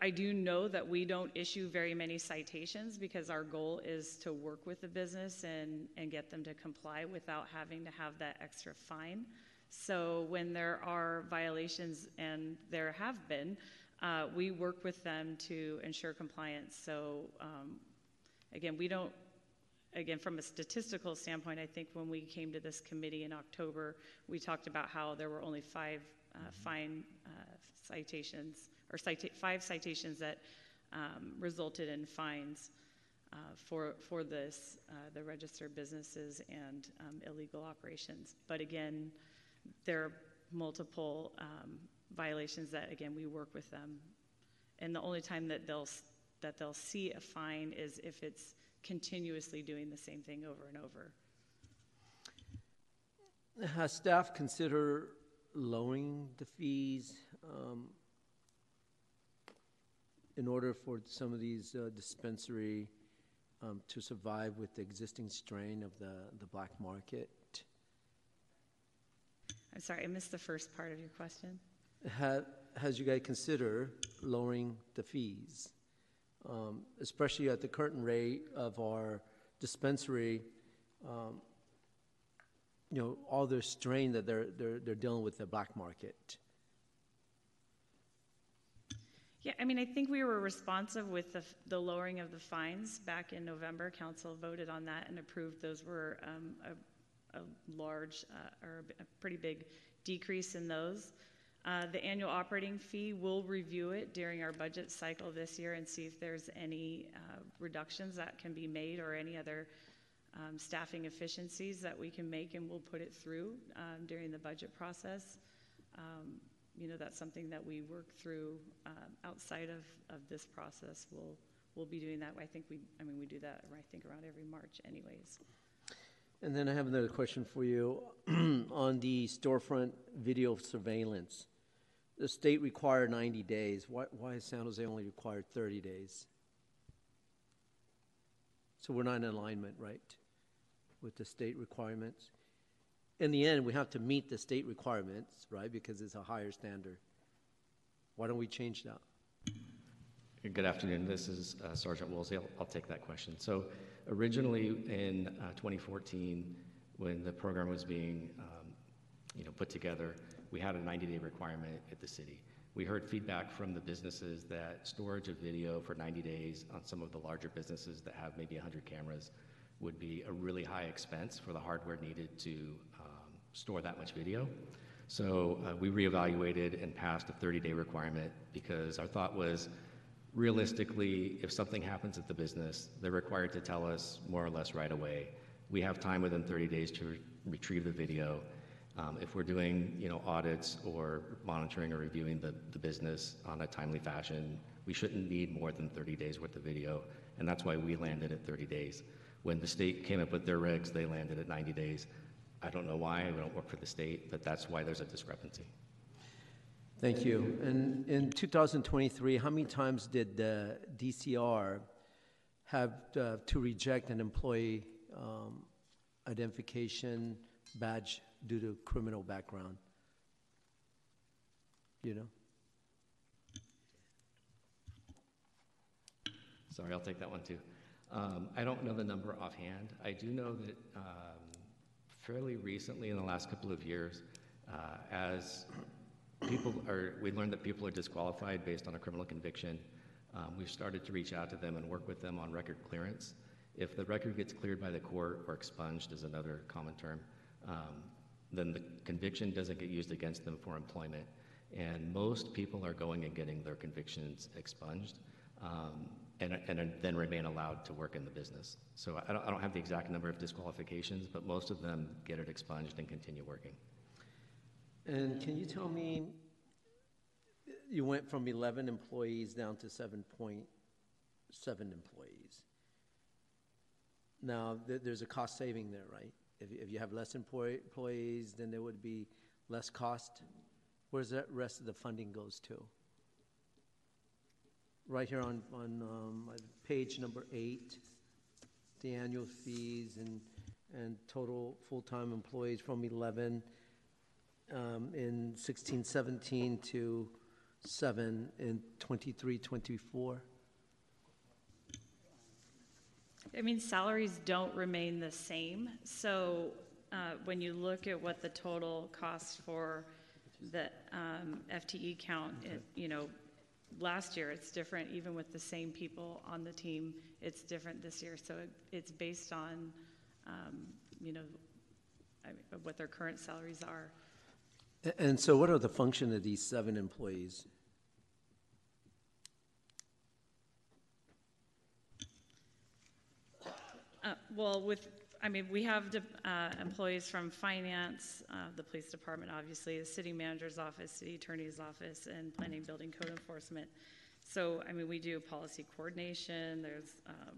D: I do know that we don't issue very many citations because our goal is to work with the business and, and get them to comply without having to have that extra fine. So when there are violations, and there have been, uh, we work with them to ensure compliance. So um, again, we don't again, from a statistical standpoint, I think when we came to this committee in October, we talked about how there were only five uh, fine uh, citations, or cita- five citations that um, resulted in fines uh, for for this, uh, the registered businesses and um, illegal operations. But again, there are multiple um, violations that again we work with them, and the only time that they'll that they'll see a fine is if it's continuously doing the same thing over and over.
F: Has staff consider lowering the fees um, in order for some of these uh, dispensary um, to survive with the existing strain of the, the black market?
D: I'm sorry, I missed the first part of your question.
F: Ha, has you guys consider lowering the fees? Um, especially at the current rate of our dispensary, um, you know, all the strain that they're, they're, they're dealing with the black market.
D: Yeah, I mean, I think we were responsive with the, the lowering of the fines back in November. Council voted on that and approved. Those were um, a, a, large uh, or a pretty big decrease in those. Uh, the annual operating fee, we'll review it during our budget cycle this year and see if there's any uh, reductions that can be made or any other um, staffing efficiencies that we can make, and we'll put it through um, during the budget process. Um, you know, that's something that we work through uh, outside of, of this process. We'll we'll be doing that. I think we, I mean, we do that. I think around every March, anyways.
F: And then I have another question for you [CLEARS THROAT] on the storefront video surveillance. The state required 90 days. Why, why is San Jose only required 30 days? So we're not in alignment, right, with the state requirements? In the end, we have to meet the state requirements, right, because it's a higher standard. Why don't we change that?
U: Good afternoon. This is uh, Sergeant Woolsey. I'll, I'll, take that question. So, originally in uh, 2014, when the program was being, um, you know, put together, we had a 90-day requirement at the city. We heard feedback from the businesses that storage of video for 90 days on some of the larger businesses that have maybe 100 cameras would be a really high expense for the hardware needed to um, store that much video. So uh, we reevaluated and passed a 30-day requirement because our thought was realistically, if something happens at the business, they're required to tell us more or less right away. We have time within 30 days to re- retrieve the video Um, if we're doing, you know, audits or monitoring or reviewing the, the business on a timely fashion, we shouldn't need more than 30 days worth of video, and that's why we landed at 30 days. When the state came up with their regs, they landed at 90 days. I don't know why, we don't work for the state, but that's why there's a discrepancy.
F: Thank you. And in 2023, how many times did the DCR have uh, to reject an employee um, identification badge due to criminal background? You know?
U: Sorry, I'll take that one too. Um, I don't know the number offhand. I do know that um, fairly recently, in the last couple of years, uh, as people are, we learned that people are disqualified based on a criminal conviction. Um, we've started to reach out to them and work with them on record clearance. If the record gets cleared by the court or expunged is another common term, then the conviction doesn't get used against them for employment. And most people are going and getting their convictions expunged. Um, and, and then remain allowed to work in the business. So I don't, I don't have the exact number of disqualifications, but most of them get it expunged and continue working.
F: And can you tell me, you went from 11 employees down to 7.7 employees. Now, th- there's a cost saving there, right? If you, if you have less employ- employees, then there would be less cost. Where's the rest of the funding goes to? right here on, on um, page number eight, the annual fees and, and total full-time employees from 11 um, in 16, 17 to 7 in 23, 24.
D: I mean, salaries don't remain the same. So uh, when you look at what the total cost for the um, FTE count, it, you know, last year it's different. Even with the same people on the team it's different this year. So it, it's based on um, you know I mean, what their current salaries are.
F: And so what are the function of these seven employees
D: uh, well with I mean, we have uh, employees from finance, uh, the police department, obviously, the city manager's office, city attorney's office, and planning, building, code enforcement. So, I mean, we do policy coordination. There's um,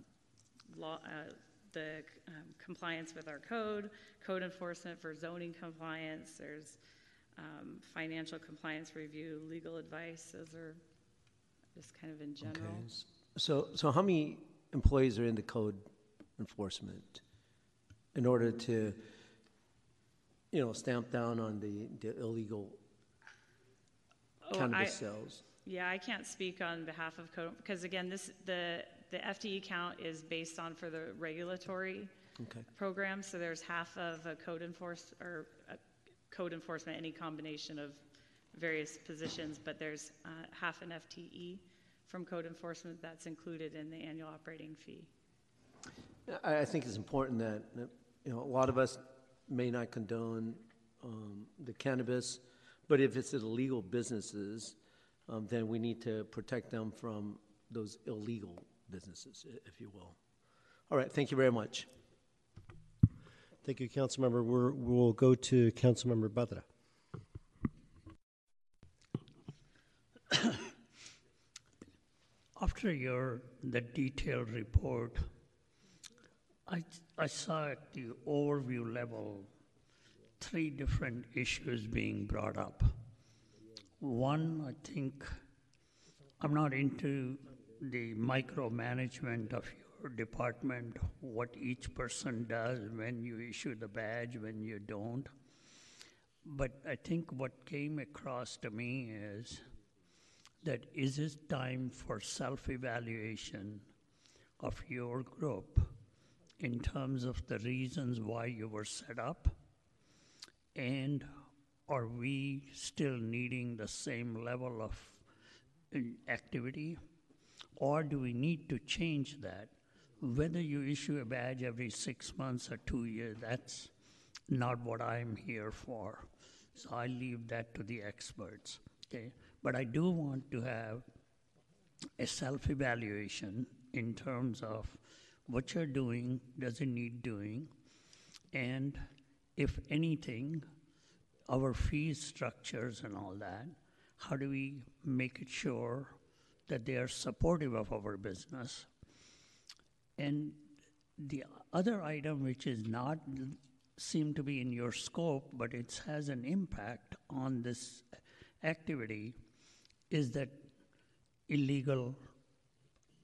D: law, uh, the um, compliance with our code, code enforcement for zoning compliance. There's um, financial compliance review, legal advice. Those are just kind of in general. Okay.
F: So, so how many employees are in the code enforcement? in order to, you know, stamp down on the, the illegal oh, cannabis I, sales?
D: Yeah, I can't speak on behalf of code because again, this the the FTE count is based on for the regulatory okay. program. So there's half of a code enforce or code enforcement, any combination of various positions, but there's uh, half an FTE from code enforcement that's included in the annual operating fee.
F: I, I think it's important that, that you know, a lot of us may not condone um, the cannabis, but if it's illegal businesses, um, then we need to protect them from those illegal businesses, if you will. All right, thank you very much.
A: Thank you, Councilmember. We're, we'll go to Councilmember Batra. [COUGHS]
C: After your the detailed report I, I saw at the overview level three different issues being brought up. One, I think, I'm not into the micromanagement of your department, what each person does when you issue the badge, when you don't. But I think what came across to me is that is it time for self evaluation of your group in terms of the reasons why you were set up? And are we still needing the same level of uh, activity? Or do we need to change that? Whether you issue a badge every six months or two years, that's not what I'm here for. So I leave that to the experts. Okay? But I do want to have a self evaluation in terms of what you're doing doesn't need doing, and if anything, our fee structures and all that, how do we make it sure that they are supportive of our business? And the other item, which is not seem to be in your scope, but it has an impact on this activity, is that illegal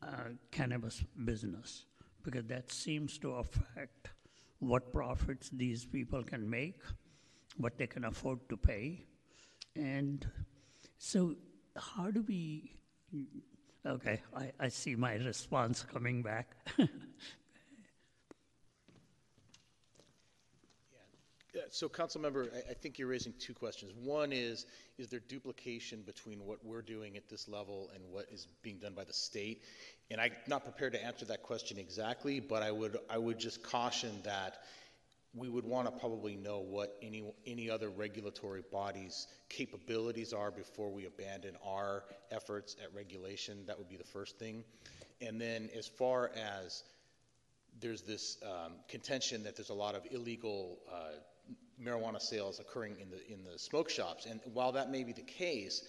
C: uh, cannabis business, because that seems to affect what profits these people can make, what they can afford to pay, and so how do we? Okay, I, I see my response coming back. [LAUGHS]
T: so council member, I, I think you're raising two questions. One is, is there duplication between what we're doing at this level and what is being done by the state? And I'm not prepared to answer that question exactly, but I would, I would just caution that we would want to probably know what any, any other regulatory body's capabilities are before we abandon our efforts at regulation. That would be the first thing. And then as far as there's this um, contention that there's a lot of illegal uh, marijuana sales occurring in the in the smoke shops. And while that may be the case,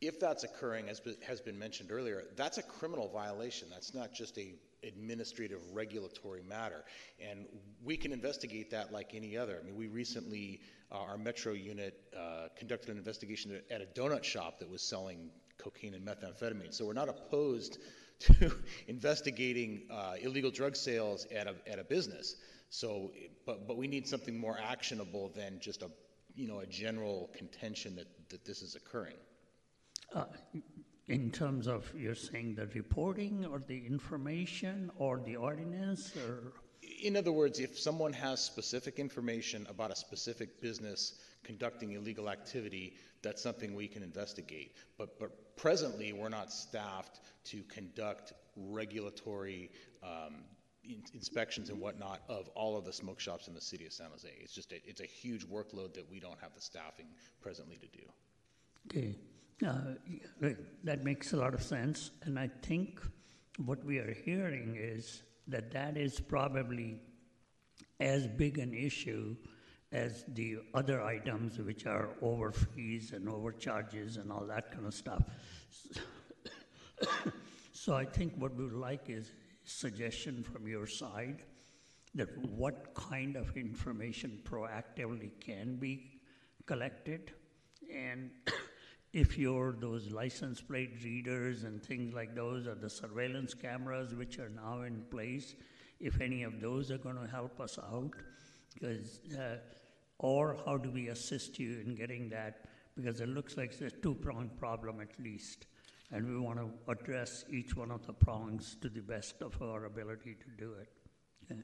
T: if that's occurring, as has been mentioned earlier, that's a criminal violation. That's not just a administrative regulatory matter, and we can investigate that like any other. I mean, we recently, uh, our Metro unit uh, conducted an investigation at a donut shop that was selling cocaine and methamphetamine. So we're not opposed [LAUGHS] to investigating uh, illegal drug sales at a at a business. So, but, but we need something more actionable than just a, you know, a general contention that, that this is occurring.
C: Uh, in terms of you're saying the reporting or the information or the ordinance or
T: in other words if someone has specific information about a specific business conducting illegal activity that's something we can investigate but but presently we're not staffed to conduct regulatory um, in- inspections and whatnot of all of the smoke shops in the city of San Jose. It's just a, it's a huge workload that we don't have the staffing presently to do.
C: Okay, uh, that makes a lot of sense, and I think what we are hearing is that that is probably as big an issue as the other items, which are over fees and overcharges and all that kind of stuff. [COUGHS] so I think what we would like is suggestion from your side that what kind of information proactively can be collected? And [COUGHS] if you're those license plate readers and things like those or the surveillance cameras which are now in place if any of those are going to help us out because uh, or how do we assist you in getting that? Because it looks like it's a two-pronged problem at least and we want to address each one of the prongs to the best of our ability to do it. Okay.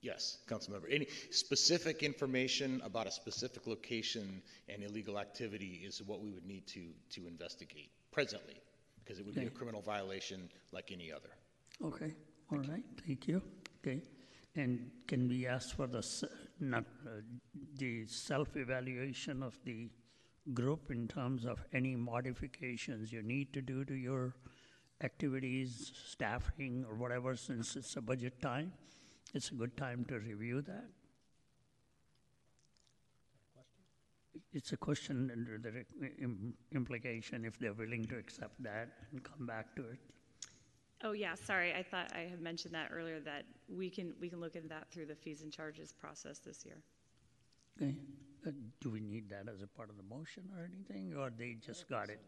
T: Yes, Councilmember. Any specific information about a specific location and illegal activity is what we would need to, to investigate presently, because it would okay. be a criminal violation like any other.
C: Okay, all Thank right, you. thank you. Okay, and can we ask for the, not, uh, the self-evaluation of the group in terms of any modifications you need to do to your activities, staffing, or whatever, since it's a budget time. It's a good time to review that. It's a question under the implication if they're willing to accept that and come back to it.
D: Oh yeah, sorry. I thought I had mentioned that earlier that we can we can look at that through the fees and charges process this year.
C: Okay. Uh, do we need that as a part of the motion or anything, or they just got it?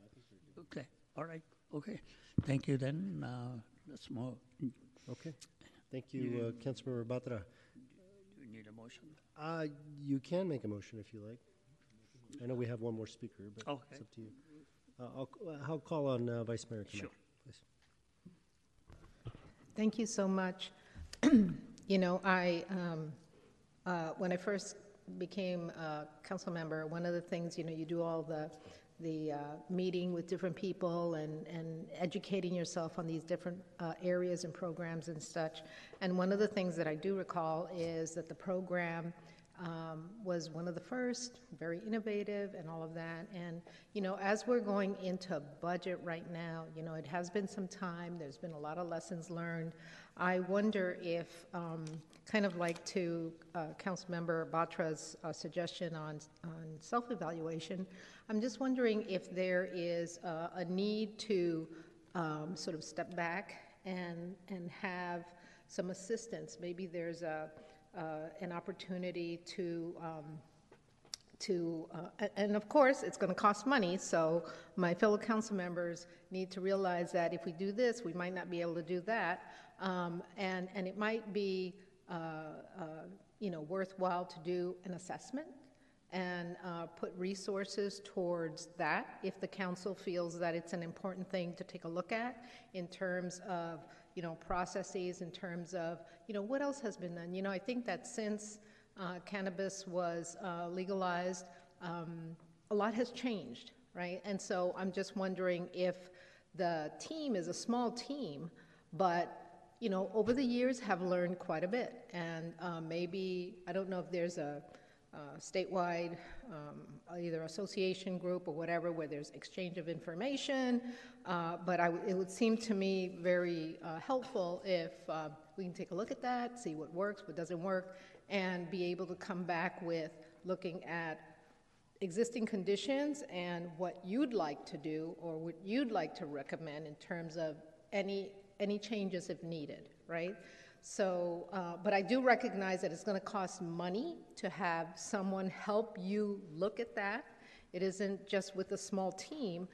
C: Okay, all right, okay. Thank you then. Uh, let's move.
A: Okay. Thank you, uh, Councilmember Batra.
C: Do we need a motion?
A: Uh, you can make a motion if you like. I know we have one more speaker, but
C: okay.
A: it's up to you. Uh, I'll, uh, I'll call on uh, Vice Mayor Clement,
C: sure.
A: please.
J: Thank you so much. [CLEARS THROAT] you know, I um, uh, when I first became a council member, one of the things, you know, you do all the the uh, meeting with different people and, and educating yourself on these different uh, areas and programs and such. And one of the things that I do recall is that the program um, was one of the first, very innovative and all of that. And, you know, as we're going into budget right now, you know, it has been some time, there's been a lot of lessons learned. I wonder if, um, kind of like to uh, Councilmember Batra's uh, suggestion on, on self-evaluation, I'm just wondering if there is uh, a need to um, sort of step back and, and have some assistance. Maybe there's a, an opportunity to, um, to uh, and of course, it's going to cost money, so my fellow council members need to realize that if we do this, we might not be able to do that. Um, and, and it might be, uh, uh, you know, worthwhile to do an assessment and uh, put resources towards that if the council feels that it's an important thing to take a look at in terms of you know processes in terms of you know what else has been done? You know i think that since uh, cannabis was uh, legalized um, a lot has changed right? And so i'm just wondering if the team is a small team but you know over the years have learned quite a bit. And uh, maybe i don't know if there's a uh, statewide, um, either association group or whatever, where there's exchange of information. Uh, but I, it would seem to me very uh, helpful if uh, we can take a look at that, see what works, what doesn't work, and be able to come back with looking at existing conditions and what you'd like to do or what you'd like to recommend in terms of any any changes if needed, right? So, uh, but I do recognize that it's going to cost money to have someone help you look at that. It isn't just with a small team,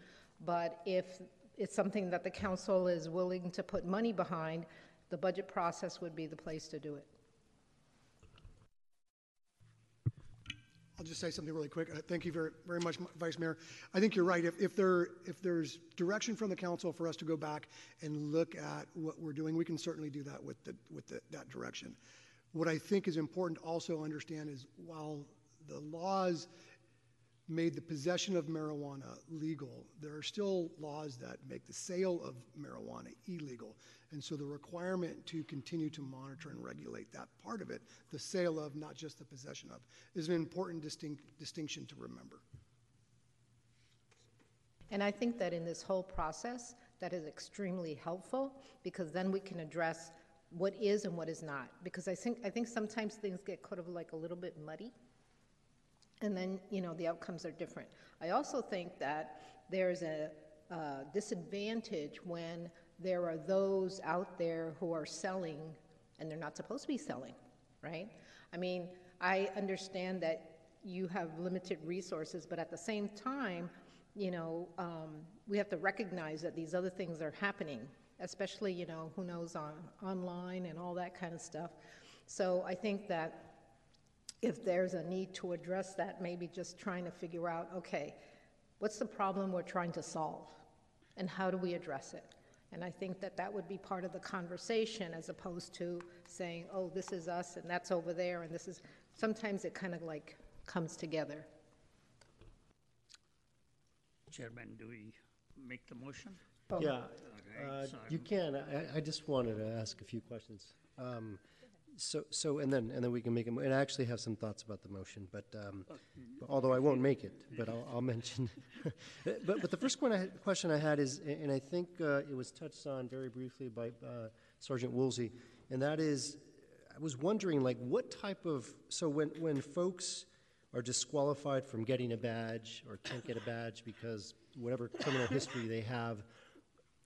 J: but if it's something that the council is willing to put money behind, the budget process would be the place to do it.
V: I'll just say something really quick. Uh, thank you very, very much, Vice Mayor. I think you're right. If, if, there, if there's direction from the council for us to go back and look at what we're doing, we can certainly do that with, the, with the, that direction. What I think is important to also understand is while the laws made the possession of marijuana legal, there are still laws that make the sale of marijuana illegal. And so the requirement to continue to monitor and regulate that part of it, the sale of, not just the possession of, is an important distinct, distinction to remember.
J: And I think that in this whole process, that is extremely helpful because then we can address what is and what is not. Because I think I think sometimes things get kind of like a little bit muddy and then you know the outcomes are different. I also think that there's a uh, disadvantage when there are those out there who are selling and they're not supposed to be selling, right? I mean, I understand that you have limited resources, but at the same time, you know, um, we have to recognize that these other things are happening, especially, you know, who knows on online and all that kind of stuff. So I think that if there's a need to address that, maybe just trying to figure out, okay, what's the problem we're trying to solve? And how do we address it? And I think that that would be part of the conversation as opposed to saying, oh, this is us and that's over there and this is, sometimes it kind of like comes together.
C: Chairman, do we make the motion?
A: Yeah,
C: All right,
A: uh,
C: so
A: you can. I, I just wanted to ask a few questions. Um, so, so, and then, and then we can make it, and I actually have some thoughts about the motion, but, um, although I won't make it, but I'll, [LAUGHS] I'll mention. [LAUGHS] But, but the first one I, had- question I had is, and I think, uh, it was touched on very briefly by, uh, Sergeant Woolsey, and that is, I was wondering, like, what type of, so when, when folks are disqualified from getting a badge or can't get a badge because whatever criminal history they have,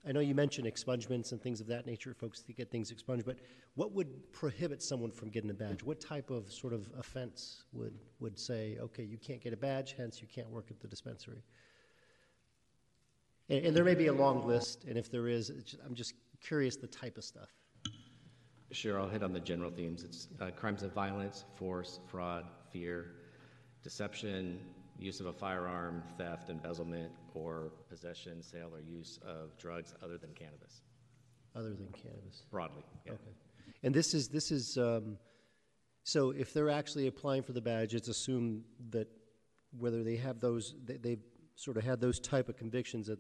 A: I know you mentioned expungements and things of that nature, folks to get things expunged, but what would prohibit someone from getting a badge? What type of sort of offense would, would say, okay, you can't get a badge, hence you can't work at the dispensary? And, and there may be a long list, and if there is, just, I'm just curious the type of stuff.
U: Sure, I'll hit on the general themes. It's uh, crimes of violence, force, fraud, fear, deception, use of a firearm, theft, embezzlement, or possession, sale, or use of drugs other than cannabis.
A: Other than cannabis?
U: Broadly, yeah.
A: Okay. And this is, this is, um, so if they're actually applying for the badge, it's assumed that whether they have those, they, they've sort of had those type of convictions that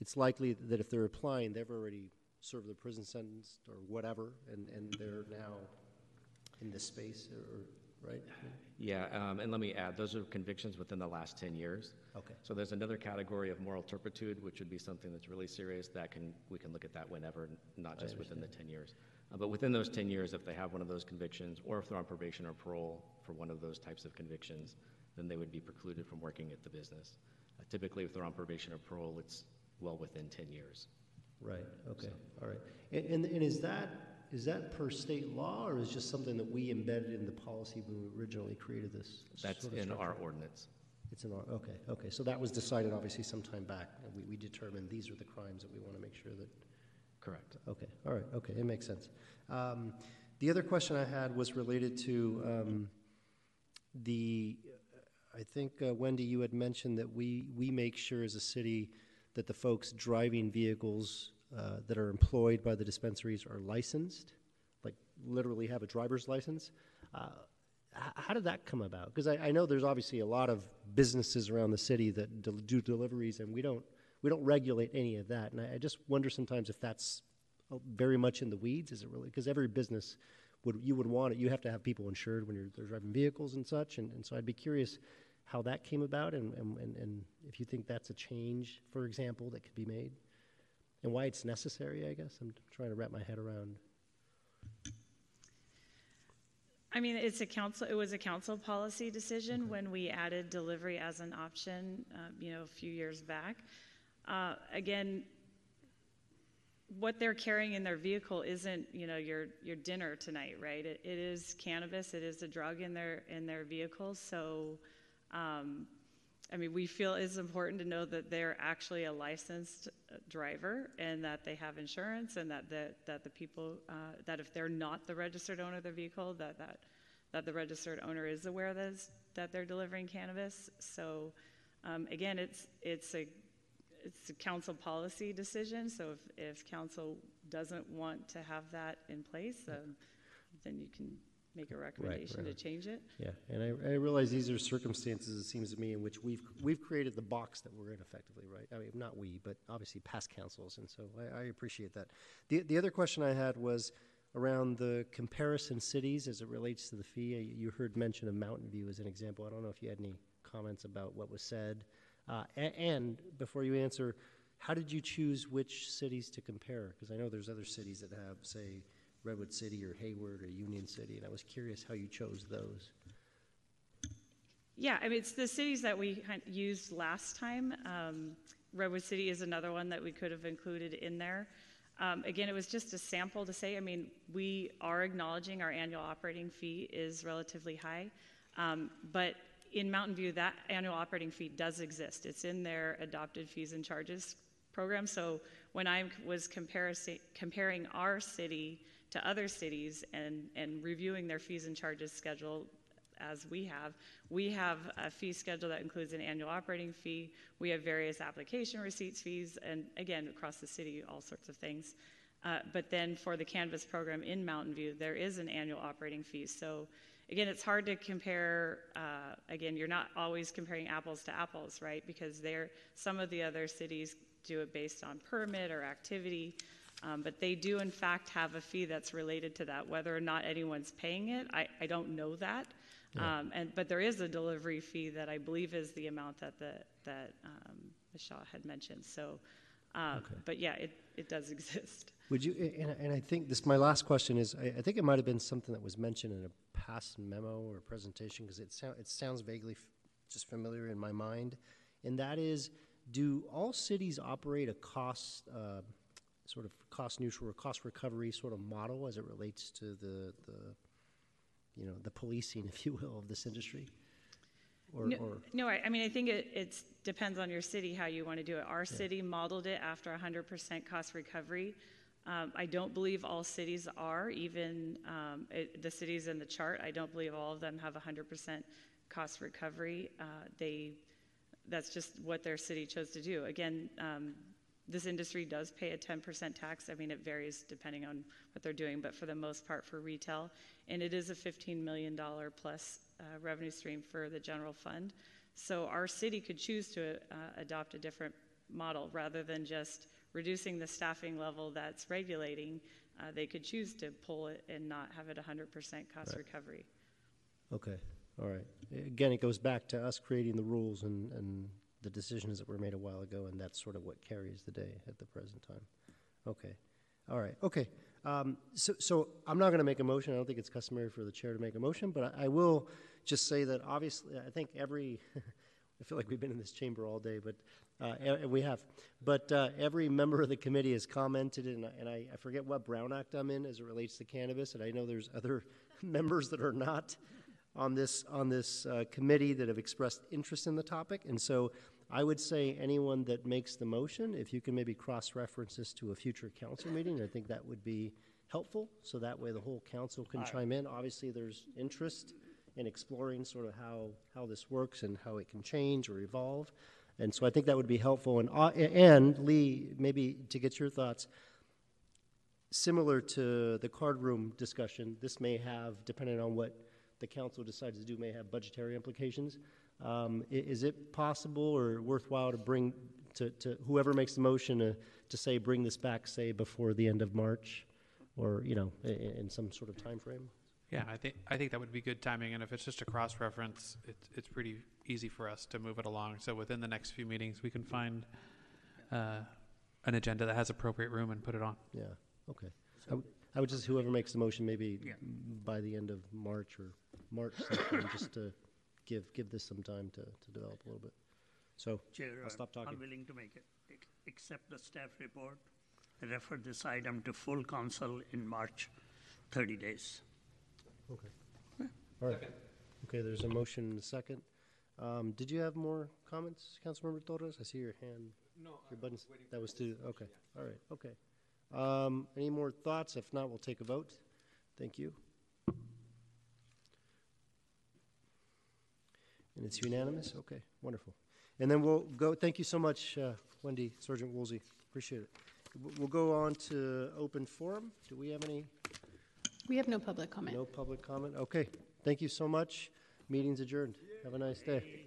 A: it's likely that if they're applying, they've already served their prison sentence or whatever, and, and they're now in this space, or, right? [SIGHS]
U: Yeah, um, and let me add, those are convictions within the last 10 years.
A: Okay.
U: So there's another category of moral turpitude, which would be something that's really serious. That can we can look at that whenever, not just within the 10 years. Uh, but within those 10 years, if they have one of those convictions, or if they're on probation or parole for one of those types of convictions, then they would be precluded from working at the business. Uh, typically, if they're on probation or parole, it's well within 10 years.
A: Right, okay, all right. And, and, and is that, is that per state law, or is just something that we embedded in the policy when we originally created this?
U: That's
A: sort of
U: in our ordinance.
A: It's in our, okay, okay, so that was decided obviously some time back, and we, we determined these are the crimes that we want to make sure that.
U: Correct.
A: Okay, all right, okay, it makes sense. Um, the other question I had was related to, um, the, I think uh, Wendy, you had mentioned that we, we make sure as a city that the folks driving vehicles uh, that are employed by the dispensaries are licensed, like literally have a driver's license. Uh, h- how did that come about? Because I, I know there's obviously a lot of businesses around the city that del- do deliveries, and we don't we don't regulate any of that. And I, I just wonder sometimes if that's uh, very much in the weeds. Is it really? Because every business would you would want it. You have to have people insured when you're driving vehicles and such. And, and so I'd be curious how that came about, and, and, and if you think that's a change, for example, that could be made, and why it's necessary. I guess I'm trying to wrap my head around.
D: I mean, it's a council, it was a council policy decision when we added delivery as an option, uh, you know, a few years back. Uh, again, what they're carrying in their vehicle isn't, you know, your, your dinner tonight, right? It, it is cannabis, it is a drug in their, in their vehicle, so, um, I mean, we feel it's important to know that they're actually a licensed uh, driver and that they have insurance and that the, that the people, uh, that if they're not the registered owner of the vehicle, that, that, that the registered owner is aware that, is, that they're delivering cannabis. So, um, again, it's, it's a, it's a council policy decision. So if, if council doesn't want to have that in place, um, then you can make a recommendation to
A: right.
D: change it.
A: Yeah, and I, I realize these are circumstances, it seems to me, in which we've, we've created the box that we're in effectively, right? I mean, not we, but obviously past councils, and so I, I appreciate that. The, the other question I had was around the comparison cities as it relates to the fee. You heard mention of Mountain View as an example. I don't know if you had any comments about what was said. Uh, a- and before you answer, how did you choose which cities to compare? Because I know there's other cities that have, say, Redwood City or Hayward or Union City, and I was curious how you chose those.
D: Yeah, I mean, it's the cities that we used last time. Um, Redwood City is another one that we could have included in there. Um, again, it was just a sample to say, I mean, we are acknowledging our annual operating fee is relatively high. Um, but in Mountain View, that annual operating fee does exist. It's in their adopted fees and charges program. So when I was comparing our city to other cities and, and reviewing their fees and charges schedule as we have, we have a fee schedule that includes an annual operating fee. We have various application receipts fees, and again, across the city, all sorts of things. Uh, but then for the cannabis program in Mountain View, there is an annual operating fee. So again, it's hard to compare. Uh, again, you're not always comparing apples to apples, right? Because there, some of the other cities do it based on permit or activity. Um, but they do, in fact, have a fee that's related to that. Whether or not anyone's paying it, I, I don't know that.
A: Yeah.
D: Um, and but there is a delivery fee that I believe is the amount that the that um, Ms. Shah had mentioned. So, uh,
A: Okay.
D: but yeah, it, it does [LAUGHS] exist.
A: Would you, and, and I think this, my last question is, I, I think it might have been something that was mentioned in a past memo or presentation, because it sound, it sounds vaguely f- just familiar in my mind. And that is, do all cities operate a cost, uh, sort of cost neutral or cost recovery sort of model as it relates to the, the, you know, the policing, [LAUGHS] if you will, of this industry? Or,
D: no,
A: or,
D: no, I, I mean, I think it it's depends on your city how you want to do it. Our city modeled it after 100% cost recovery. Um, I don't believe all cities are, even um, it, the cities in the chart. I don't believe all of them have 100% cost recovery. Uh, they, that's just what their city chose to do. Again, um, this industry does pay a 10% tax. I mean, it varies depending on what they're doing, but for the most part for retail. And it is a $15 million plus uh, revenue stream for the general fund. So our city could choose to uh, adopt a different model rather than just reducing the staffing level that's regulating. Uh, they could choose to pull it and not have it 100% cost
A: Right.
D: recovery.
A: Okay, all right. Again, it goes back to us creating the rules and, and the decisions that were made a while ago, and that's sort of what carries the day at the present time. Okay, all right, okay. Um, so, so I'm not going to make a motion. I don't think it's customary for the chair to make a motion, but I, I will just say that obviously, I think every, [LAUGHS] I feel like we've been in this chamber all day, but uh, and we have. But uh, every member of the committee has commented, and, and I, I forget what Brown Act I'm in as it relates to cannabis, and I know there's other [LAUGHS] members that are not on this on this uh, committee that have expressed interest in the topic, and so I would say anyone that makes the motion, if you can maybe cross reference this to a future council meeting, I think that would be helpful. So that way the whole council can chime in. Obviously, there's interest in exploring sort of how how this works and how it can change or evolve, and so I think that would be helpful. And uh, and Lee, maybe to get your thoughts similar to the card room discussion, this may have, depending on what the council decides to do, may have budgetary implications. Um, is it possible or worthwhile to bring, to, to whoever makes the motion to, to say, bring this back, say, before the end of March? Or, you know, i- i- in some sort of time frame?
G: Yeah, I think, I think that would be good timing, and if it's just a cross-reference, it's, it's pretty easy for us to move it along. So within the next few meetings, we can find, uh, an agenda that has appropriate room and put it on.
A: Yeah, okay. I would- would just, whoever makes the motion, maybe
C: Yeah.
A: by the end of March or March sometime, just to give, give this some time to, to develop a little bit. So,
C: Chair,
A: I'll
C: uh,
A: stop talking.
C: I'm willing to make it, accept the staff report, refer this item to full council in March, 30 days.
A: Okay. All right. Okay, there's a motion and a second. Um, did you have more comments, Councilmember Torres? I see your hand.
G: No,
A: Your buttons, that was to, okay, all right, okay. Um, any more thoughts? If not, we'll take a vote. Thank you. And it's unanimous? Okay, wonderful. And then we'll go, thank you so much, uh, Wendy, Sergeant Woolsey, appreciate it. W- We'll go on to open forum. Do we have any?
B: We have no public comment.
A: No public comment? Okay, thank you so much. Meeting's adjourned. Have a nice day.